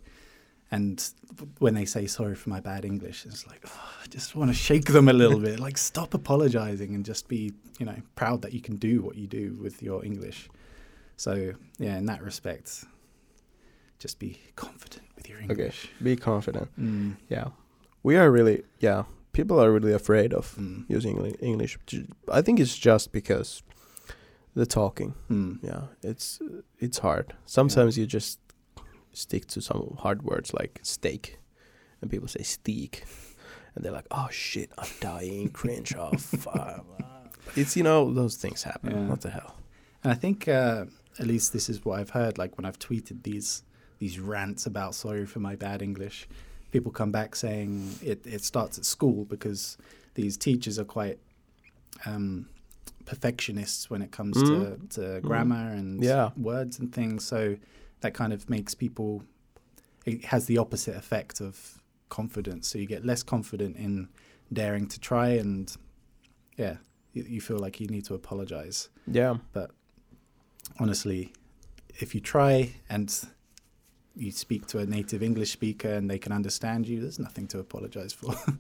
and when they say sorry for my bad English, it's like oh, I just want to shake them a little bit. Like stop apologizing and just be, you know, proud that you can do what you do with your English. So yeah, in that respect, just be confident with your Okay. English. Be confident. Mm, Yeah. We are really. Yeah. People are really afraid of mm, using English. I think it's just because the talking. mm, Yeah. It's it's hard. Sometimes you just stick to some hard words like steak, and people say steak, and they're like, "Oh shit, I'm dying, cringe off." it's you know those things happen. Yeah. What the hell? And I think uh, at least this is what I've heard. Like when I've tweeted these these rants about sorry for my bad English, people come back saying it, it starts at school because these teachers are quite um, perfectionists when it comes to, to grammar and Yeah. words and things. So that kind of makes people. It has the opposite effect of confidence. So you get less confident in daring to try, and yeah, you, you feel like you need to apologize Yeah. But honestly, if you try and you speak to a native English speaker and they can understand you, there's nothing to apologize for.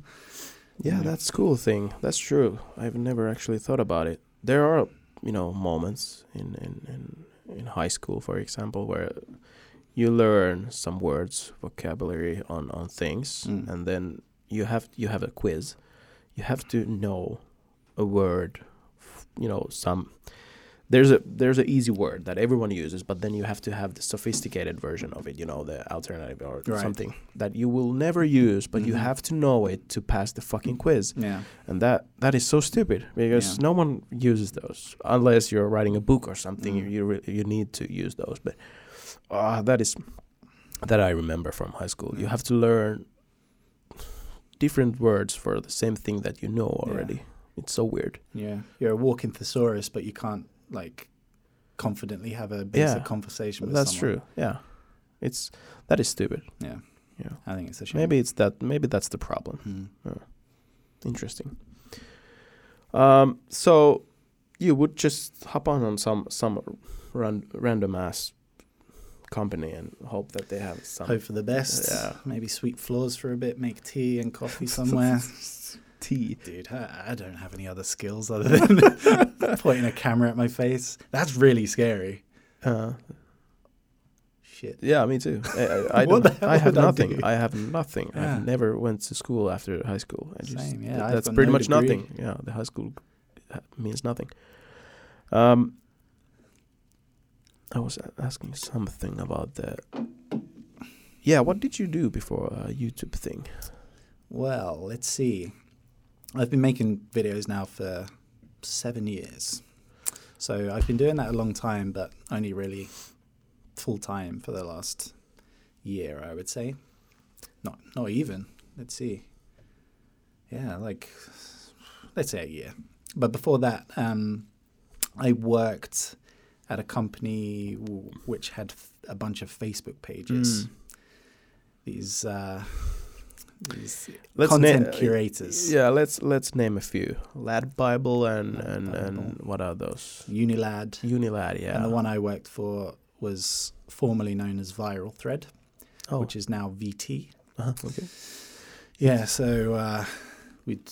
Yeah, Yeah. that's cool thing. That's true. I've never actually thought about it. There are, you know, moments in in in, in high school, for example, where you learn some words, vocabulary on on things, Mm. and then you have you have a quiz. You have to know a word, f- you know, some. There's a there's an easy word that everyone uses, but then you have to have the sophisticated version of it. You know, the alternative or Right. something that you will never use, but you Mhm. have to know it to pass the fucking quiz yeah. and that that is so stupid because Yeah. no one uses those unless you're writing a book or something. Mm. You you, re- you need to use those, but uh, that is that I remember from high school. You Mm. have to learn different words for the same thing that you know Yeah. already. It's so weird. Yeah. You're a walking thesaurus, but you can't like confidently have a basic Yeah. conversation with That's someone. true. Yeah, it's that is stupid. Yeah. Yeah. I think it's a shame. Maybe it's that. Maybe that's the problem. Mm. Interesting. Um, so you would just hop on on some some ran, random ass company and hope that they have some Hope for the best. Yeah. Maybe sweep floors for a bit, make tea and coffee somewhere. tea. Dude, I, I don't have any other skills other than pointing a camera at my face. That's really scary. Uh, Shit. yeah, me too. I, I, I, What the hell I have would I nothing. I have nothing. Yeah. I've never went to school after high school. I just, Same, yeah, th- I've that's got pretty no much degree. nothing. Yeah, the high school means nothing. Um, I was asking something about that. Yeah, what did you do before uh, YouTube thing? Well, let's see. I've been making videos now for seven years. So I've been doing that a long time, but only really full time for the last year, I would say. Not not even. Let's see. Yeah, like let's say a year. But before that, um, I worked at a company w- which had f- a bunch of Facebook pages. Mm. These uh, these Let's content na- curators. Yeah, let's let's name a few. Lad Bible and Lad and and what are those? Unilad. Unilad, yeah. And the one I worked for was formerly known as Viral Thread, oh, which is now VT. uh-huh, okay. Yeah, so uh, we'd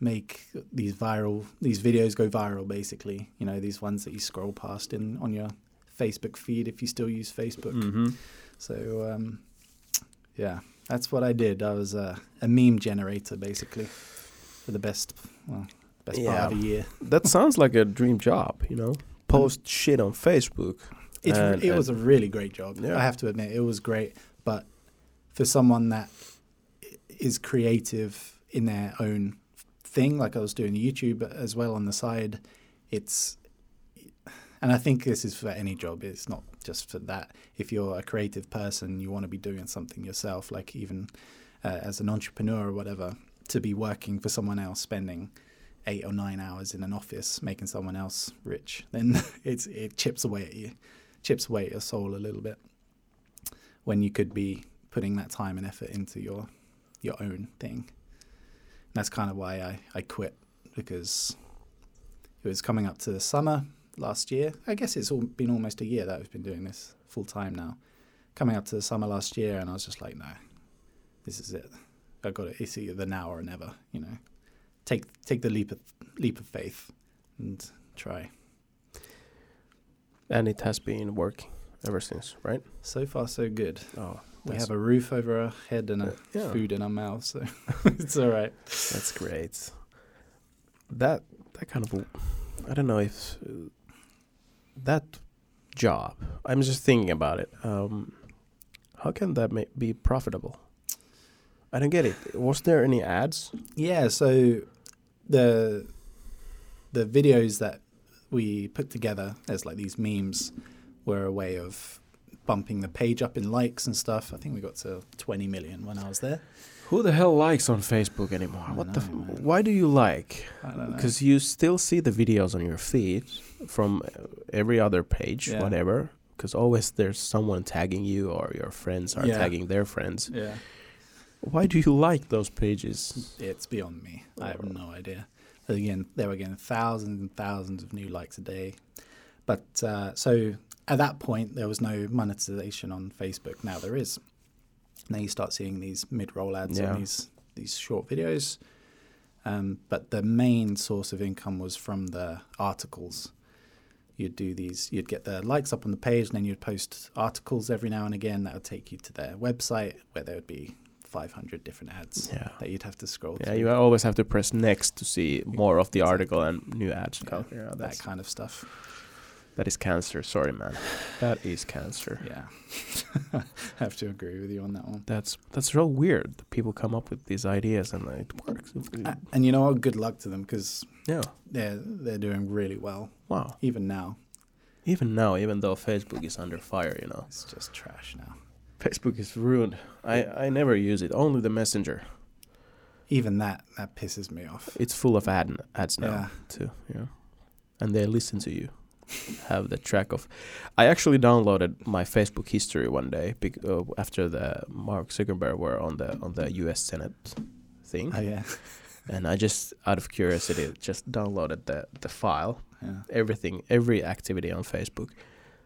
make these viral, these videos go viral basically. You know, these ones that you scroll past in on your Facebook feed if you still use Facebook. Mm-hmm. So um, yeah, that's what I did. I was a, a meme generator basically for the best, well, best part of a year. That sounds like a dream job, you know. Post shit on Facebook. It, And- it was a really great job. Yeah. I have to admit, it was great. But for someone that is creative in their own thing, like I was doing YouTube as well on the side, it's, and I think this is for any job. It's not just for that. If you're a creative person, you want to be doing something yourself, like even uh, as an entrepreneur or whatever, to be working for someone else, spending eight or nine hours in an office making someone else rich, then it's it chips away at you, chips away at your soul a little bit. When you could be putting that time and effort into your your own thing. That's kind of why I, I quit because it was coming up to the summer last year. I guess it's all been almost a year that we've been doing this full time now. Coming up to the summer last year, and I was just like, no, this is it. I got it. It's either now or never. You know, take take the leap of leap of faith and try. And it has been working ever since, right? So far, so good. Oh, We have a roof over our head and a yeah. food in our mouth, so it's all right. That's great. That that kind of I don't know if that job. I'm just thinking about it. Um, how can that be profitable? I don't get it. Was there any ads? Yeah, so the the videos that we put together as like these memes were a way of bumping the page up in likes and stuff. I think we got to 20 million when I was there. Who the hell likes on Facebook anymore? What the? F- why do you like? Know. Because you still see the videos on your feed from uh, every other page, Yeah. whatever. Because always there's someone tagging you, or your friends are Yeah. tagging their friends. Yeah, Why do you like those pages? it's beyond me. I have no idea. Again, they were getting thousands and thousands of new likes a day. But uh, so at that point, there was no monetization on Facebook. Now there is. Now you start seeing these mid-roll ads Yeah. on these these short videos. Um, but the main source of income was from the articles. You'd do these. You'd get the likes up on the page, and then you'd post articles every now and again that would take you to their website, where there would be 500 different ads Yeah. that you'd have to scroll Yeah, through. you always have to press next to see more of the article and new ads. Yeah, that kind of stuff. That is cancer. Sorry, man. That is cancer. Yeah, I have to agree with you on that one. That's that's real weird. that People come up with these ideas and it works. A- And you know what? Good luck to them because Yeah. they're they're doing really well Wow. even now. Even now, even though Facebook is under fire, you know, It's just trash now. Facebook is ruined. I I never use it. Only the Messenger. Even that that pisses me off. It's full of ad ads now Yeah. too. Yeah, and they listen to you. Have the track of. I actually downloaded my Facebook history one day bec- uh, after the Mark Zuckerberg were on the on the U.S. Senate thing, Oh yeah, and I just out of curiosity just downloaded the the file, yeah. everything, every activity on Facebook,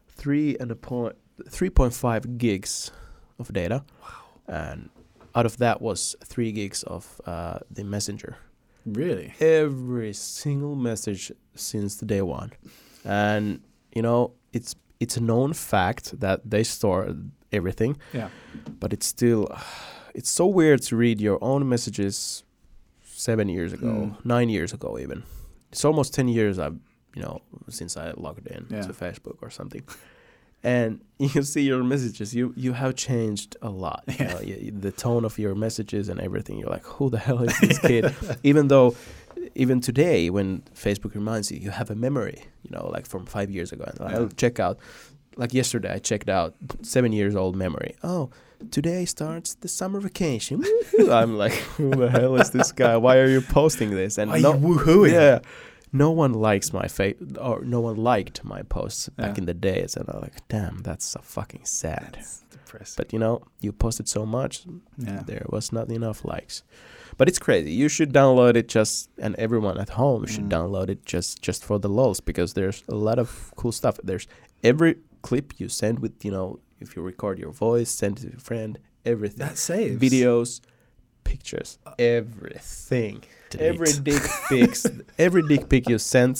three and a point three point five gigs of data. Wow. And out of that was three gigs of uh, the messenger Really? every single message since the day one and you know it's it's a known fact that they store everything Yeah. but it's still it's so weird to read your own messages seven years ago Mm. nine years ago even it's almost 10 years i've you know since i logged in Yeah. to facebook or something and you see your messages. You you have changed a lot. You Yeah. know, you, the tone of your messages and everything. You're like, who the hell is this kid? even though, even today, when Facebook reminds you, you have a memory. You know, like from five years ago. And Yeah. I'll check out. Like yesterday, I checked out seven years old memory. Oh, today starts the summer vacation. I'm like, who the hell is this guy? Why are you posting this? And Why no, are you woohooing? yeah, no one likes my face or no one liked my posts back Yeah. in the days, and I'm like, damn, that's so fucking sad. That's depressing. But you know, you posted so much, yeah. there was not enough likes. But it's crazy. You should download it just, and everyone at home should Mm. download it just just for the lulz because there's a lot of cool stuff. There's every clip you send with you know if you record your voice, send it to a friend, everything, That saves. videos, pictures, everything. Delete. Every dick pics, every dick pic you send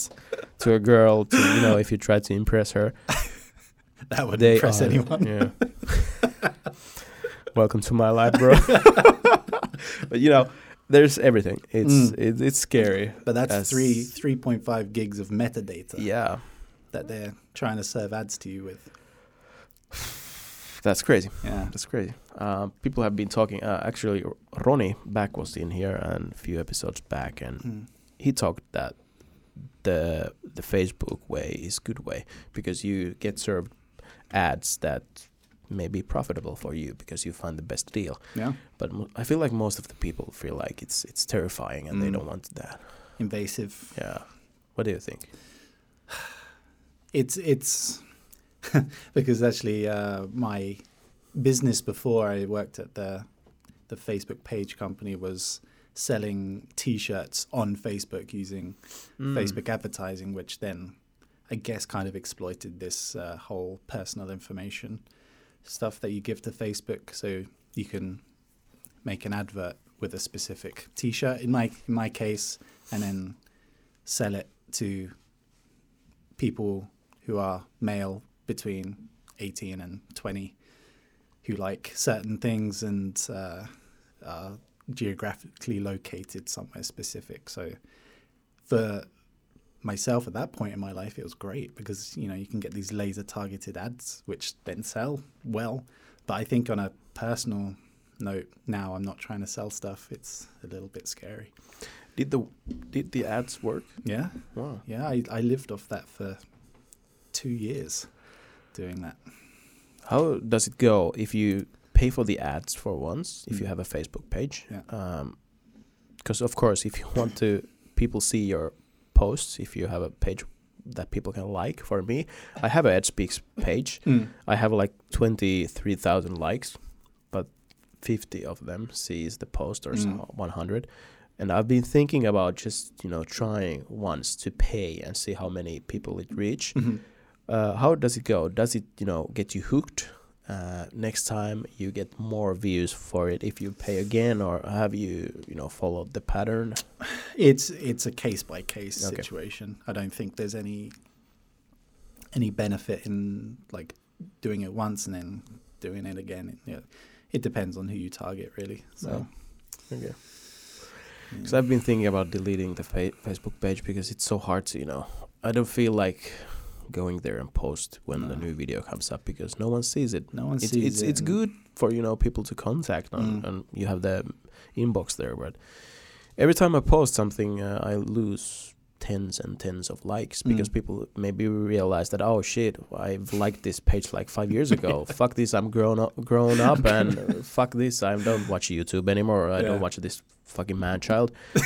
to a girl, to you know, if you try to impress her, That would they impress are- anyone. Yeah. Welcome to my life, bro. but you know, there's everything. It's Mm. it, it's scary. But that's As- three three point five gigs of metadata Yeah, that they're trying to serve ads to you with. that's crazy. Yeah. That's crazy. Uh, people have been talking. Uh, actually, Ronnie Back was in here and a few episodes back, and Mm. he talked that the the Facebook way is good way because you get served ads that may be profitable for you because you find the best deal. Yeah. But mo- I feel like most of the people feel like it's it's terrifying and they Mm. don't want that. Invasive. Yeah. What do you think? It's it's because actually uh, my business before I worked at the the Facebook page company was selling T-shirts on Facebook using Mm. Facebook advertising, which then I guess kind of exploited this uh, whole personal information stuff that you give to Facebook, so you can make an advert with a specific T-shirt in my in my case, and then sell it to people who are male between 18 and 20 who like certain things and uh, are geographically located somewhere specific. So for myself at that point in my life, it was great because you know you can get these laser targeted ads which then sell well. But I think on a personal note, now I'm not trying to sell stuff. It's a little bit scary. Did the did the ads work? Yeah, Wow. yeah. I, I lived off that for two years doing that. How does it go if you pay for the ads for once if you Mm. have a Facebook page? Yeah. Because of course, if you want to people see your posts, if you have a page that people can like, for me, I have a eeddspeaks page. I have like twenty three thousand likes, but fifty of them sees the post or Mm. one hundred. And I've been thinking about just you know trying once to pay and see how many people it reach. Mhm. Uh, how does it go? Does it you know get you hooked? Uh, next time you get more views for it if you pay again, or have you you know followed the pattern? It's it's a case by case Okay. situation. I don't think there's any any benefit in like doing it once and then doing it again. It, yeah, it depends on who you target, really. So. Okay. yeah. Because I've been thinking about deleting the fa- Facebook page because it's so hard to, you know, I don't feel like going there and post when the new video comes up because no one sees it. no one It's sees it's it it's good for you know people to contact on, Mm. and you have the inbox there, but every time I post something, uh, I lose tens and tens of likes because Mm. people maybe realize that oh shit, I've liked this page like five years ago. fuck this, I'm grown up, grown up, and fuck this, I don't watch YouTube anymore. I Yeah. don't watch this fucking man child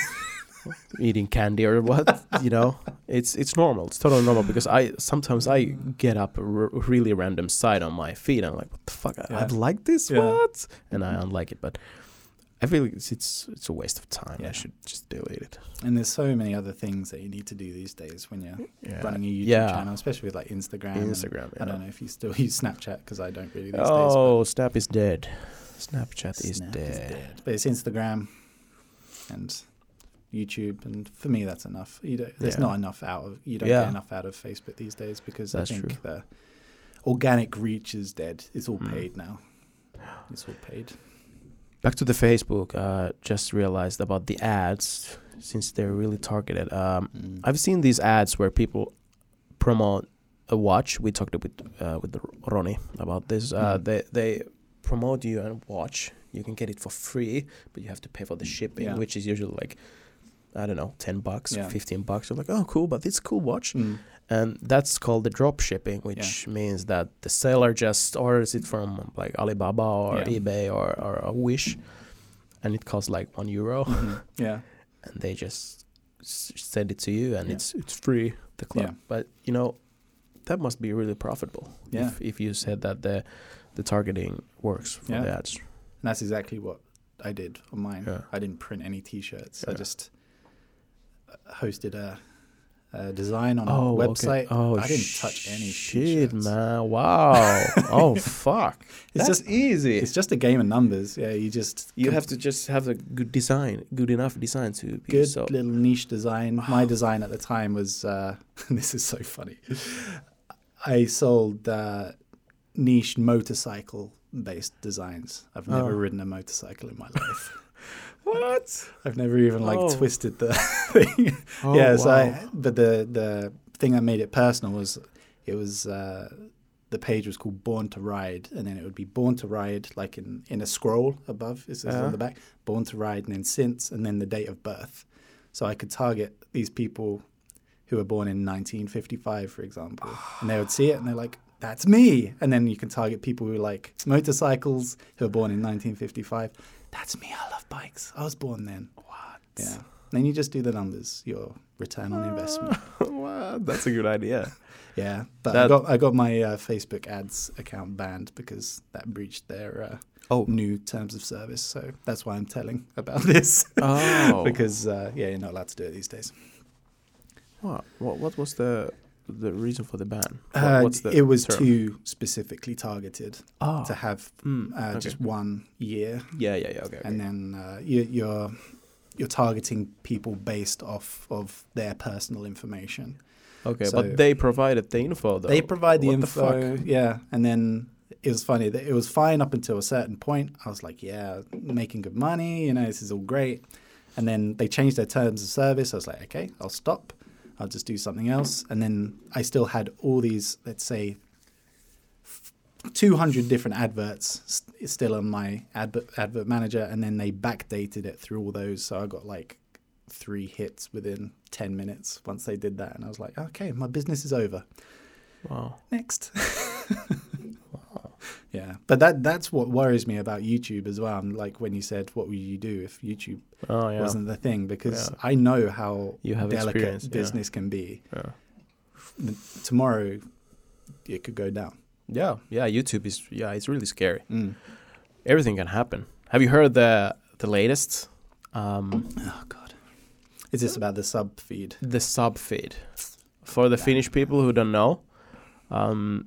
eating candy or what. You know, it's it's normal. It's totally normal because I sometimes I get up a r- really random side on my feed. I'm like, what the fuck? I, Yeah. I've liked this. Yeah. What? And I mm-hmm. unlike it, but. I feel like it's, it's it's a waste of time. I should just delete it. And there's so many other things that you need to do these days when you're Yeah. running a YouTube yeah. channel, especially with like Instagram. Instagram. I don't know if you still use Snapchat because I don't really these days. Oh, Snap is dead. Snapchat but is Snap dead. But it's Instagram and YouTube, and for me, that's enough. You don't, there's Yeah. not enough out of you don't Yeah. get enough out of Facebook these days because That's I think true. the organic reach is dead. It's all Mm. paid now. It's all paid. Back to the Facebook. Uh, just realized about the ads since they're really targeted. Um, Mm. I've seen these ads where people promote a watch. We talked with uh, with Ronnie about this. Uh, Mhm. They they promote you a watch. You can get it for free, but you have to pay for the shipping, Yeah. which is usually like I don't know, ten bucks, Yeah. fifteen bucks. You're like, oh, cool, but it's a cool watch, Mm. and that's called the drop shipping, which means that the seller just orders it from like Alibaba or Yeah. eBay or or a Wish, and it costs like one euro, Mhm. Yeah. and they just send it to you, and Yeah. it's it's free the club. Yeah. But you know, that must be really profitable. Yeah. If if you said that the the targeting works for Yeah. the ads. And that's exactly what I did on mine. Yeah. I didn't print any T-shirts. I just hosted a, a design on Oh, a okay. website. Oh, I didn't touch any shit, T-shirts. man! Wow! oh, fuck! It's That's just easy. it's just a game of numbers. Yeah, you just you have to just have a good design, good enough design to be good so. little niche design. My design at the time was uh, this is so funny. I sold uh, niche motorcycle based designs. I've never Oh. ridden a motorcycle in my life. What? I've never even like Oh. twisted the thing. Oh, yeah, so I, but the the thing that made it personal was it was uh, the page was called Born to Ride, and then it would be Born to Ride like in in a scroll above. It says Uh-huh. on the back Born to Ride, and then since, and then the date of birth. So I could target these people who were born in 1955, for example, and they would see it and they're like. That's me. And then you can target people who like motorcycles who were born in 1955. That's me. I love bikes. I was born then. What? Yeah. Then you just do the numbers, your return on investment. what? That's a good idea. Yeah, but I got I got my uh, Facebook ads account banned because that breached their uh, Oh. new terms of service. So that's why I'm telling about this Oh. because uh, yeah, you're not allowed to do it these days. What? What? What was the the reason for the ban? What- Uh, what's the it was term? too specifically targeted oh. to have Mm, uh, okay. just one year, yeah, yeah, yeah. Okay. okay. and then uh, you, you're you're targeting people based off of their personal information. okay, so- but they provided the info though. They provide the What info, fuck? yeah, and then it was funny that it was fine up until a certain point. I was like, yeah, making good money, you know, this is all great. And then they changed their terms of service. I was like, okay, I'll stop. I'll just do something else. And then I still had all these, let's say, 200 different adverts st- still on my advert, advert manager. And then they backdated it through all those. So I got like three hits within 10 minutes once they did that. And I was like, okay, my business is over Wow. next. yeah, but that that's what worries me about YouTube as well. I'm like when you said, "What would you do if YouTube Oh yeah. wasn't the thing?" Because Yeah. I know how You have delicate experience, yeah. business can be. yeah. Tomorrow, it could go down. Yeah, yeah. YouTube is yeah, it's really scary. Mm. Everything can happen. Have you heard the the latest? Um, Oh God, is this about the sub feed? the sub feed for the Finnish people who don't know. Um,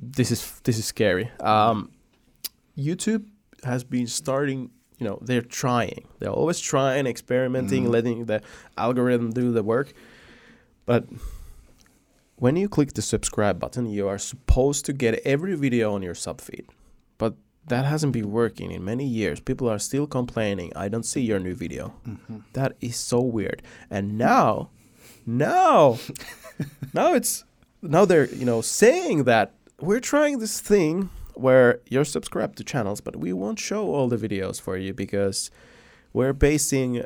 this is this is scary. Um, YouTube has been starting. You know, they're trying. They're always trying, experimenting, Mhm. letting the algorithm do the work. But when you click the subscribe button, you are supposed to get every video on your sub feed. But that hasn't been working in many years. People are still complaining, I don't see your new video. Mhm. That is so weird. And now, now, now it's now they're you know saying that we're trying this thing where you're subscribed to channels, but we won't show all the videos for you because we're basing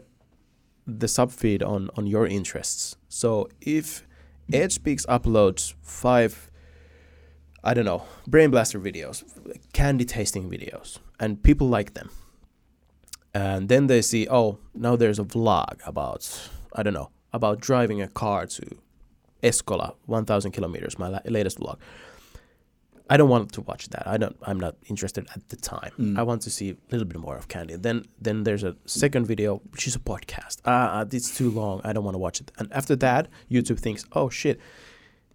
the subfeed on on your interests. So if eeddspeaks uploads five, I don't know, Brain Blaster videos, candy tasting videos, and people like them, and then they see, oh, now there's a vlog about, I don't know, about driving a car to Escola, 1,000 kilometers, my la- latest vlog. I don't want to watch that. I don't. I'm not interested at the time. Mm. I want to see a little bit more of Candy. Then, then there's a second video, which is a podcast. Ah, uh, it's too long. I don't want to watch it. And after that, YouTube thinks, oh shit,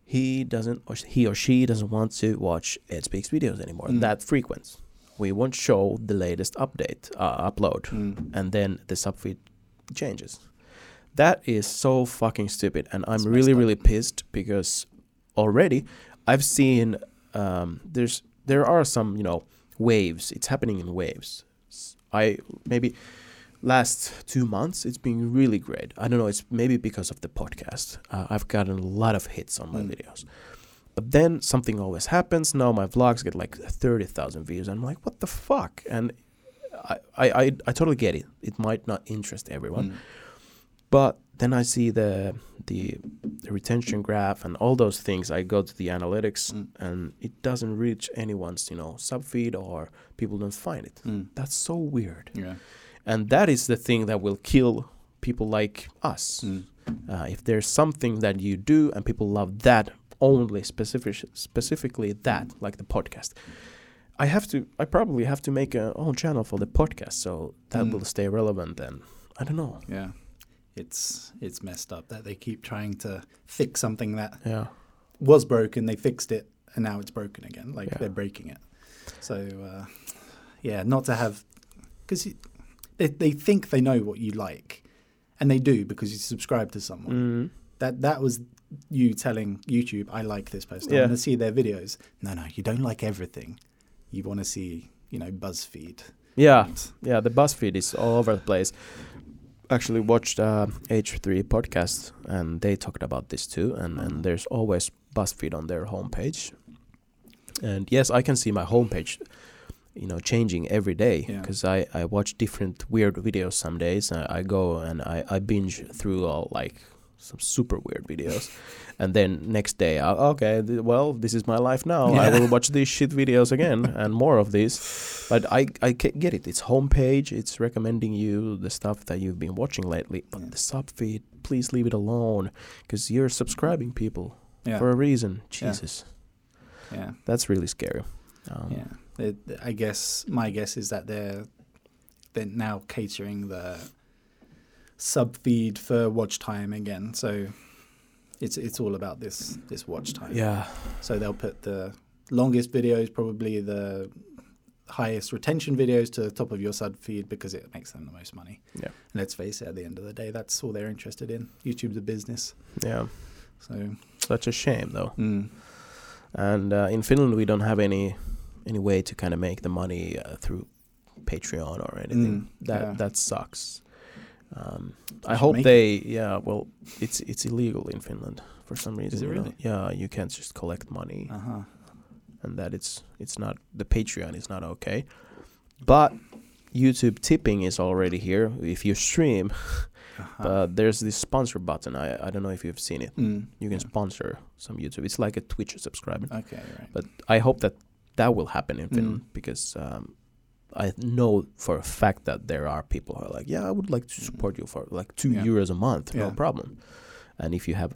he doesn't, or he or she doesn't want to watch eeddspeaks videos anymore. Mm. That frequent. We won't show the latest update, uh, upload, Mm. and then the subfeed changes. That is so fucking stupid, and I'm really, really pissed because already I've seen um, there's there are some you know waves. It's happening in waves. I maybe last two months it's been really great. I don't know. It's maybe because of the podcast. Uh, I've gotten a lot of hits on my Mm. videos, But then something always happens. Now my vlogs get like thirty thousand views. I'm like, what the fuck? And I, I, I, I totally get it. It might not interest everyone, Mm. but then I see the, the the retention graph and all those things. I go to the analytics Mm. and it doesn't reach anyone's you know sub feed or people don't find it. Mm. That's so weird, Yeah. and that is the thing that will kill people like us. Mm. Uh, if there's something that you do and people love that only specific specifically that like the podcast i have to i probably have to make a own channel for the podcast so that Mm. will stay relevant Then i don't know Yeah. It's it's messed up that they keep trying to fix something that yeah was broken. They fixed it, and now it's broken again. Like Yeah. they're breaking it. So uh, yeah, not to have because they they think they know what you like, and they do because you subscribe to someone. mm. That that was you telling YouTube, I like this person. I want to see their videos. No, no, you don't like everything. You want to see, you know, BuzzFeed. yeah yeah the buzzfeed is all over the place actually watched uh, h3 podcast and they talked about this too and, and there's always buzzfeed on their homepage. And yes i can see my homepage you know changing every day Yeah. because I, I watch different weird videos some days. I, I go and I, I binge through all like some super weird videos. And then next day I, okay th- well this is my life now. I will watch these shit videos again and more of these. But I, I get it. It's homepage. It's recommending you the stuff that you've been watching lately. But Yeah. the sub feed please leave it alone because you're subscribing people Yeah, for a reason. Jesus. Yeah, that's really scary. Um, yeah. They- I guess my guess is that they're they're now catering the sub feed for watch time again. So it's it's all about this this watch time. yeah So they'll put the longest videos, probably the highest retention videos, to the top of your sub feed because it makes them the most money. Yeah. And let's face it, at the end of the day, that's all they're interested in. YouTube's a business. yeah So such a shame though mm, and uh, in Finland we don't have any any way to kind of make the money uh, through Patreon or anything. Mm, that yeah. that sucks. Um, I hope they yeah well it's it's illegal in Finland for some reason. it you know. Yeah, you can't just collect money uh huh. and that it's it's not the Patreon is not okay. But YouTube tipping is already here if you stream. Uh-huh. But there's this sponsor button. I I don't know if you've seen it. Mm, You can yeah. sponsor some YouTube. It's like a Twitch subscriber. Okay, right. But I hope that that will happen in Mm. Finland because um, I know for a fact that there are people who are like, yeah, I would like to support you for like two Yeah. euros a month, no problem. And if you have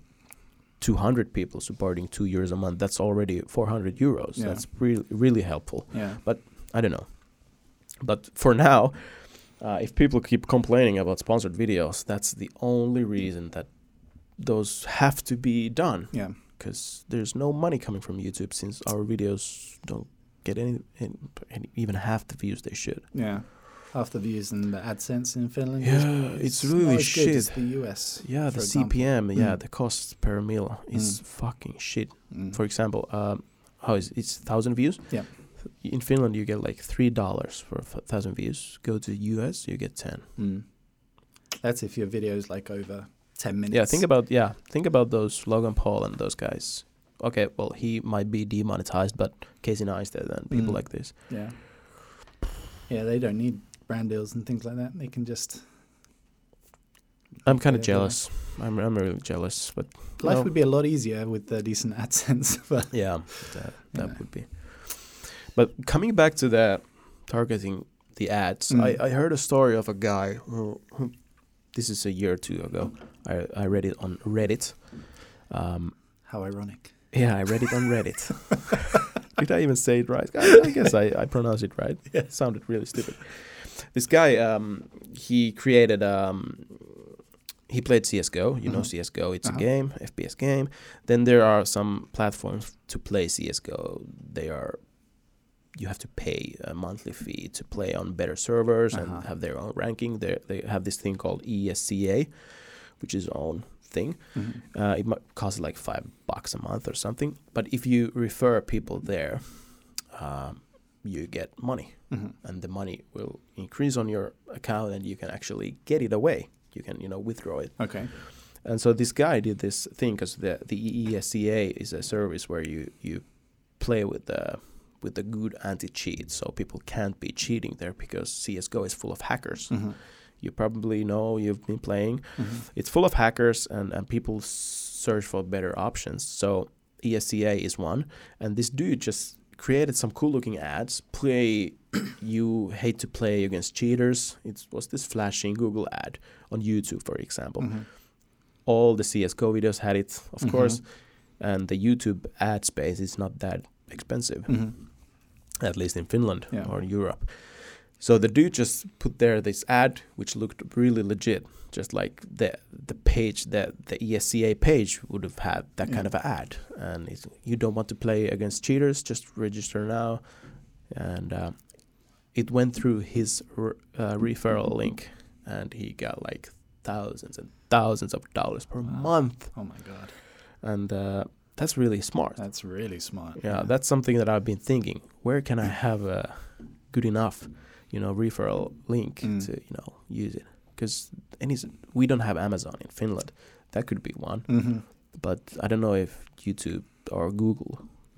200 people supporting two euros a month, that's already 400 euros. Yeah. That's really really helpful. yeah. But I don't know, but for now, uh, if people keep complaining about sponsored videos, that's the only reason that those have to be done Yeah. because there's no money coming from YouTube since our videos don't get any, any, even half the views they should. Yeah. Half the views in the AdSense in Finland. Yeah, is it's really not as shit. the US. Yeah, the example. CPM, yeah, Mm. the cost per mil is Mm. fucking shit. Mm. For example, um, how is it's thousand views? Yeah. In Finland, you get like three dollars for a thousand views. Go to the US, you get ten. Mm. That's if your video is like over ten minutes. Yeah, think about yeah, think about those Logan Paul and those guys. Okay, well, he might be demonetized, but Casey Neistat and people Mm. like this. Yeah. Yeah, they don't need brand deals and things like that. They can just I'm kind of jealous. I'm I'm really jealous, but life know, would be a lot easier with the decent AdSense. But yeah, that that would be. But coming back to the targeting the ads, Mm. I, I heard a story of a guy who, who this is a year or two ago. I I read it on Reddit. Um, how ironic. Yeah, I read it on Reddit. Did I even say it right? I, I guess I, I pronounced it right. Yeah. It sounded really stupid. This guy, um, he created, um, he played CSGO. You know Mhm. CSGO, it's Uh-huh. a game, FPS game. Then there are some platforms to play CSGO. They are, you have to pay a monthly fee to play on better servers and Uh-huh. have their own ranking. They they have this thing called ESEA, which is own thing. Mhm. Uh, it might cost like five bucks a month or something. But if you refer people there, um, you get money, Mhm. and the money will increase on your account, and you can actually get it away. You can, you know, withdraw it. Okay. And so this guy did this thing because the the E ESEA is a service where you you play with the with the good anti-cheat, so people can't be cheating there because CS:GO is full of hackers. Mhm. You probably know you've been playing. Mhm. It's full of hackers and and people search for better options. So ESEA is one, and this dude just created some cool looking ads. Play, you hate to play against cheaters. It was this flashing Google ad on YouTube, for example Mhm. all the CS:GO videos had it, of Mhm. course, and the YouTube ad space is not that expensive, Mhm. at least in Finland Yeah. or Europe. So the dude just put there this ad, which looked really legit, just like the the page that the ESEA page would have had that Yeah. kind of an ad. And you don't want to play against cheaters, just register now. And uh, it went through his re- uh, referral link, and he got like thousands and thousands of dollars per Wow. month. Oh my god, And uh, that's really smart. that's really smart. Yeah, that's something that I've been thinking. Where can I have a good enough, you know, referral link Mm. to you know use it? Because any we don't have Amazon in Finland. That could be one, hmm but I don't know if YouTube or Google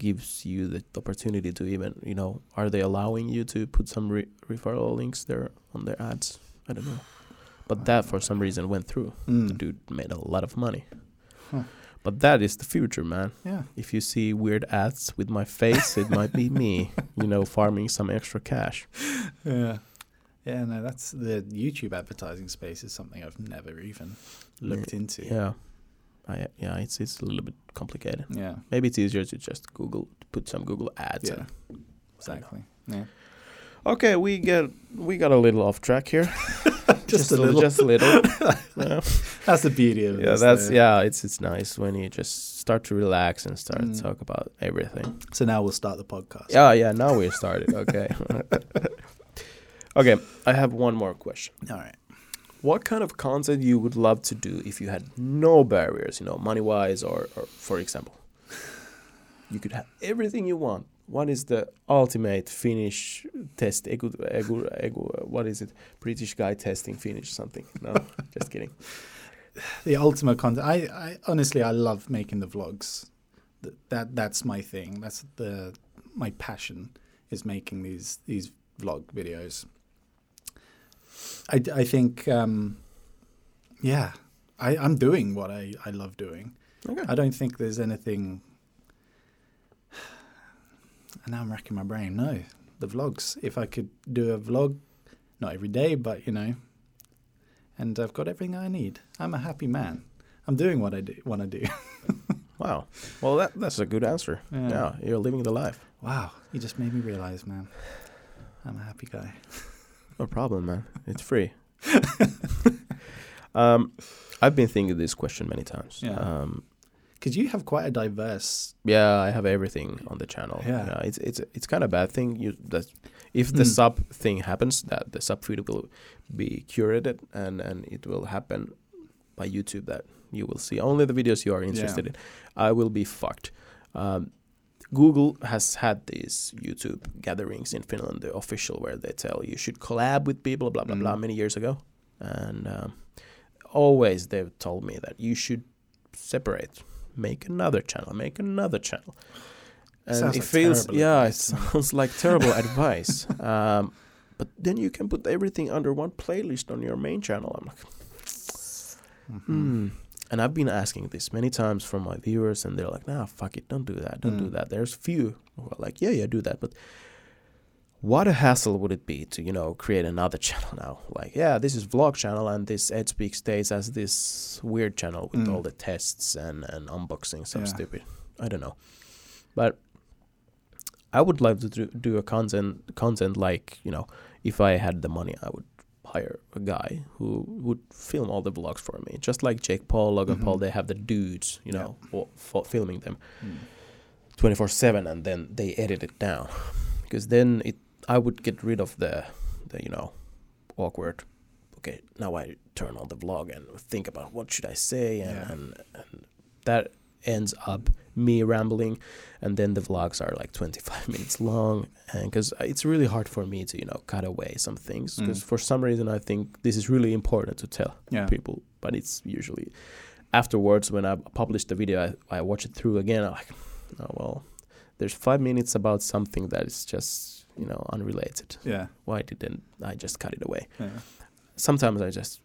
gives you the opportunity to even you know are they allowing you to put some re- referral links there on their ads? I don't know. But that for some reason went through. Mm. The dude made a lot of money. Huh. But that is the future, man Yeah. if you see weird ads with my face, it might be me, you know, farming some extra cash. Yeah. Yeah, no, that's the YouTube advertising space is something I've never even looked into. Yeah. I, yeah, it's it's a little bit complicated. Yeah, Maybe it's easier to just Google put some Google ads. Yeah. and- exactly. Yeah. Okay, we get we got a little off track here. Just, a little. just a little. yeah, That's the beauty of it. yeah that's though. yeah. It's it's nice when you just start to relax and start Mm. to talk about everything. So now we'll start the podcast. Yeah, yeah. Now we started. Okay. okay, I have one more question. All right. what kind of content you would love to do if you had no barriers, you know, money wise, or, or for example, you could have everything you want. What is the ultimate Finnish test? Egu, egu, egu, what is it? British guy testing Finnish something? No, just kidding. The ultimate content. I, I honestly, I love making the vlogs. Th- That that's my thing. That's the my passion is making these these vlog videos. I, I think, um, yeah, I, I'm doing what I, I love doing. Okay. I don't think there's anything. And now I'm racking my brain. No, the vlogs. If I could do a vlog, not every day, but you know, and I've got everything I need. I'm a happy man. I'm doing what I do want to do. Wow. Well, that that's a good answer. Yeah. Yeah, you're living the life. wow, you just made me realize, man. I'm a happy guy. No problem, man. It's free. um, I've been thinking this question many times. Yeah. Um, Because you have quite a diverse. Yeah, I have everything on the channel. Yeah. it's it's it's kind of bad thing. You that if the Mm. sub thing happens, that the sub feed will be curated and and it will happen by YouTube that you will see only the videos you are interested in. I will be fucked. Um, Google has had these YouTube gatherings in Finland, the official, where they tell you should collab with people, blah blah blah, Mm. many years ago, and um, always they've told me that you should separate, make another channel, make another channel. And Sounds it like feels, yeah, it advice, it? sounds like terrible advice. Um, but then you can put everything under one playlist on your main channel. I'm like, Mhm. hmm. And I've been asking this many times from my viewers, and they're like, "Nah, fuck it, don't do that, don't do Mm. that." There's few who are like, "Yeah, yeah, do that," but what a hassle would it be to you know create another channel now? Like, yeah, this is vlog channel, and this Ed Speak stays as this weird channel with Mm. all the tests and and unboxing so Yeah. stupid. I don't know, but I would love to do, do a content content like you know if I had the money, I would hire a guy who would film all the vlogs for me, just like Jake Paul, Logan Mhm. Paul. They have the dudes, you Yeah. know, for, for filming them Mm. twenty four seven, and then they edit it down, because then it I would get rid of the the you know awkward. Okay, now I turn on the vlog and think about what should I say, and Yeah. and, and that ends up me rambling and then the vlogs are like 25 minutes long and because it's really hard for me to you know cut away some things because Mm. for some reason i think this is really important to tell Yeah. people but it's usually afterwards when I publish the video, I, I watch it through again. I'm like, oh well, there's five minutes about something that is just you know unrelated. Yeah. Why didn't I just cut it away? Yeah. Sometimes I just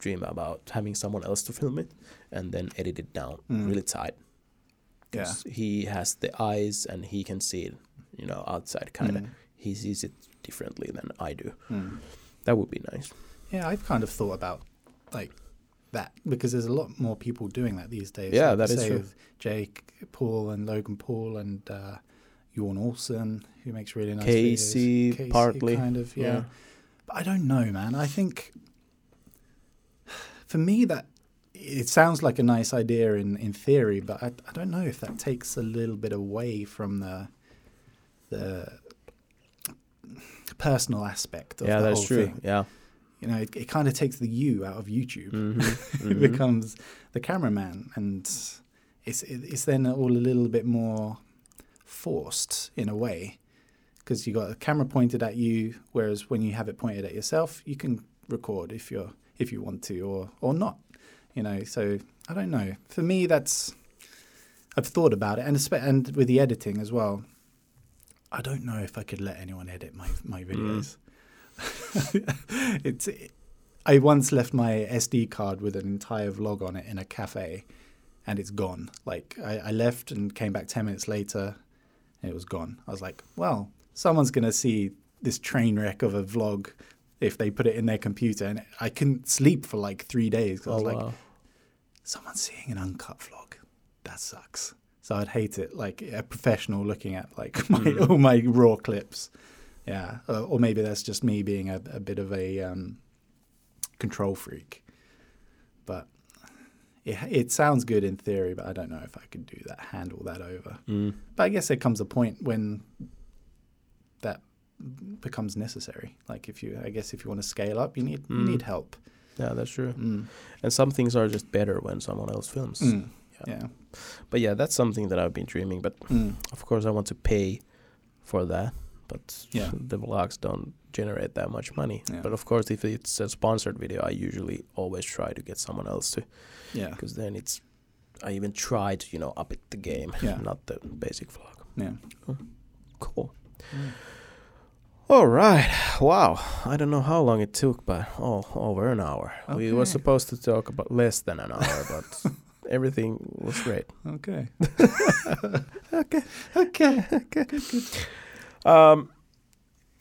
dream about having someone else to film it and then edit it down Mm. really tight. Yeah. he has the eyes and he can see it, you know, outside kind of. Mm. He sees it differently than I do. Mm. That would be nice. Yeah, I've kind of thought about like that because there's a lot more people doing that these days. Yeah, like, that is say true. with Jake Paul and Logan Paul and uh, Jorn Olsen, who makes really nice Casey, videos. Casey, partly. kind of, yeah. Yeah. But I don't know, man. I think for me that it sounds like a nice idea in, in theory, but I, I don't know if that takes a little bit away from the the personal aspect of yeah, the that's whole true. thing. Yeah. You know, it, it kind of takes the you out of YouTube. Mhm, it mhm. becomes the cameraman, and it's it, it's then all a little bit more forced in a way because you got a camera pointed at you, whereas when you have it pointed at yourself, you can record if you're if you want to or or not. You know, so I don't know. For me, that's I've thought about it, and and with the editing as well. I don't know if I could let anyone edit my my mm. videos. it's I once left my SD card with an entire vlog on it in a cafe, and it's gone. Like I, I left and came back ten minutes later, and it was gone. I was like, well, someone's gonna see this train wreck of a vlog if they put it in their computer, and I couldn't sleep for like three days. 'cause I Oh, was like, wow. someone's seeing an uncut vlog. That sucks. So I'd hate it, like a professional looking at like my Mhm. all my raw clips. Yeah, uh, or maybe that's just me being a, a bit of a um, control freak. But it, it sounds good in theory, but I don't know if I could do that, handle that over. Mm. But I guess there comes a point when that becomes necessary. Like if you, I guess if you want to scale up, you need you Mm. need help. Yeah, that's true. Mm. And some things are just better when someone else films. Mm. Yeah. Yeah. But yeah, that's something that I've been dreaming. But Mm. of course, I want to pay for that. But Yeah. the vlogs don't generate that much money. Yeah. But of course, if it's a sponsored video, I usually always try to get someone else to, Yeah. because then it's. I even try to you know up it the game, Yeah. not the basic vlog. Yeah. Cool. All right. Wow. I don't know how long it took, but oh, over an hour. We were supposed to talk about less than an hour, but everything was great. Okay. Okay. Okay. Okay. Um,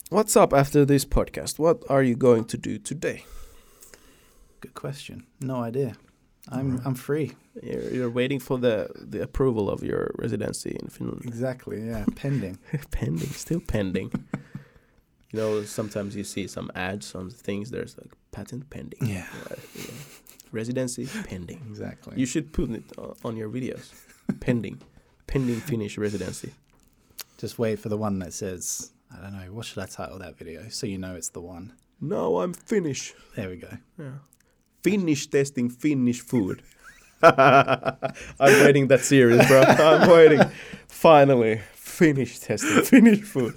what's up after this podcast? What are you going to do today? Good question. No idea. I'm Alright. I'm free. You're, you're waiting for the the approval of your residency in Finland. Exactly. Yeah. Pending. pending, still pending. you know, sometimes you see some ads on things. There's like patent pending. Yeah. Uh, yeah. Residency pending. Exactly. You should put it on your videos. pending, pending Finnish residency. Just wait for the one that says I don't know what should I title that video so you know it's the one. No, I'm Finnish. There we go. Yeah. Finnish testing Finnish food. I'm waiting that series, bro. I'm waiting. Finally, Finnish testing Finnish food.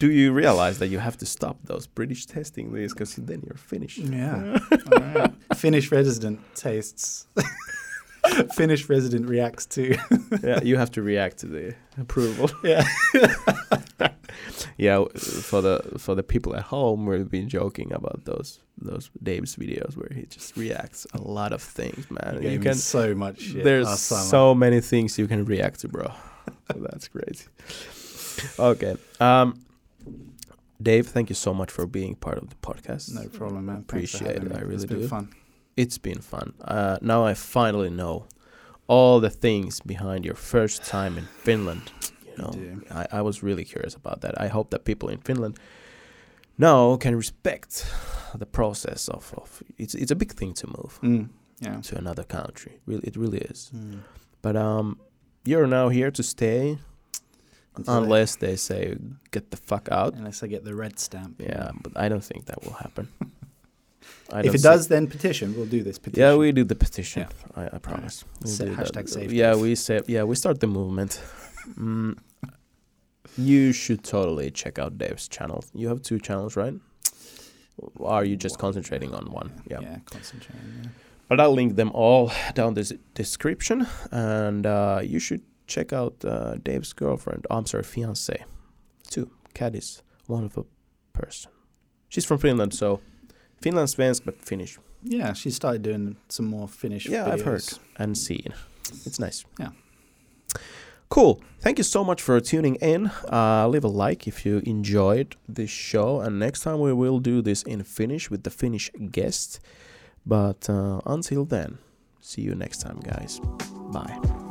Do you realize that you have to stop those British testing these because then you're Finnish? Yeah. Right. Finnish resident tastes. Finnish resident reacts to. yeah, you have to react to the approval. yeah. Yeah, for the for the people at home, we've been joking about those those Dave's videos where he just reacts a lot of things, man. You You can so much shit. there's so many things you can react to, bro. That's crazy. Okay, um, Dave, thank you so much for being part of the podcast. No problem, man. Appreciate it. me. I really it's been do. fun. It's been fun. Uh, now I finally know all the things behind your first time in Finland. You know. I, I was really curious about that. I hope that people in Finland now can respect the process of, of it's it's a big thing to move Mm. Yeah. to another country. Really, it really is. Mm. But um, you're now here to stay Until unless they say get the fuck out. unless I get the red stamp. Yeah, but I don't think that will happen. If it does, then petition. We'll do this petition. Yeah, we do the petition. I, I promise. We Sa- do hashtag that. save Yeah, we say yeah we start the movement. Mm, you should totally check out Dave's channel. You have two channels, right? Or are you just One, concentrating on one? Yeah. Yeah, concentrating. Yeah. but I'll link them all down the description, and uh, you should check out uh, Dave's girlfriend. I'm sorry, fiance, too. Kat is wonderful person. She's from Finland, so Finland svensk but Finnish. Yeah, she started doing some more Finnish. Yeah, videos. I've heard and seen. It's nice. Yeah. Cool. Thank you so much for tuning in. Uh, leave a like if you enjoyed this show. And next time we will do this in Finnish with the Finnish guest. But uh, until then, see you next time, guys. Bye.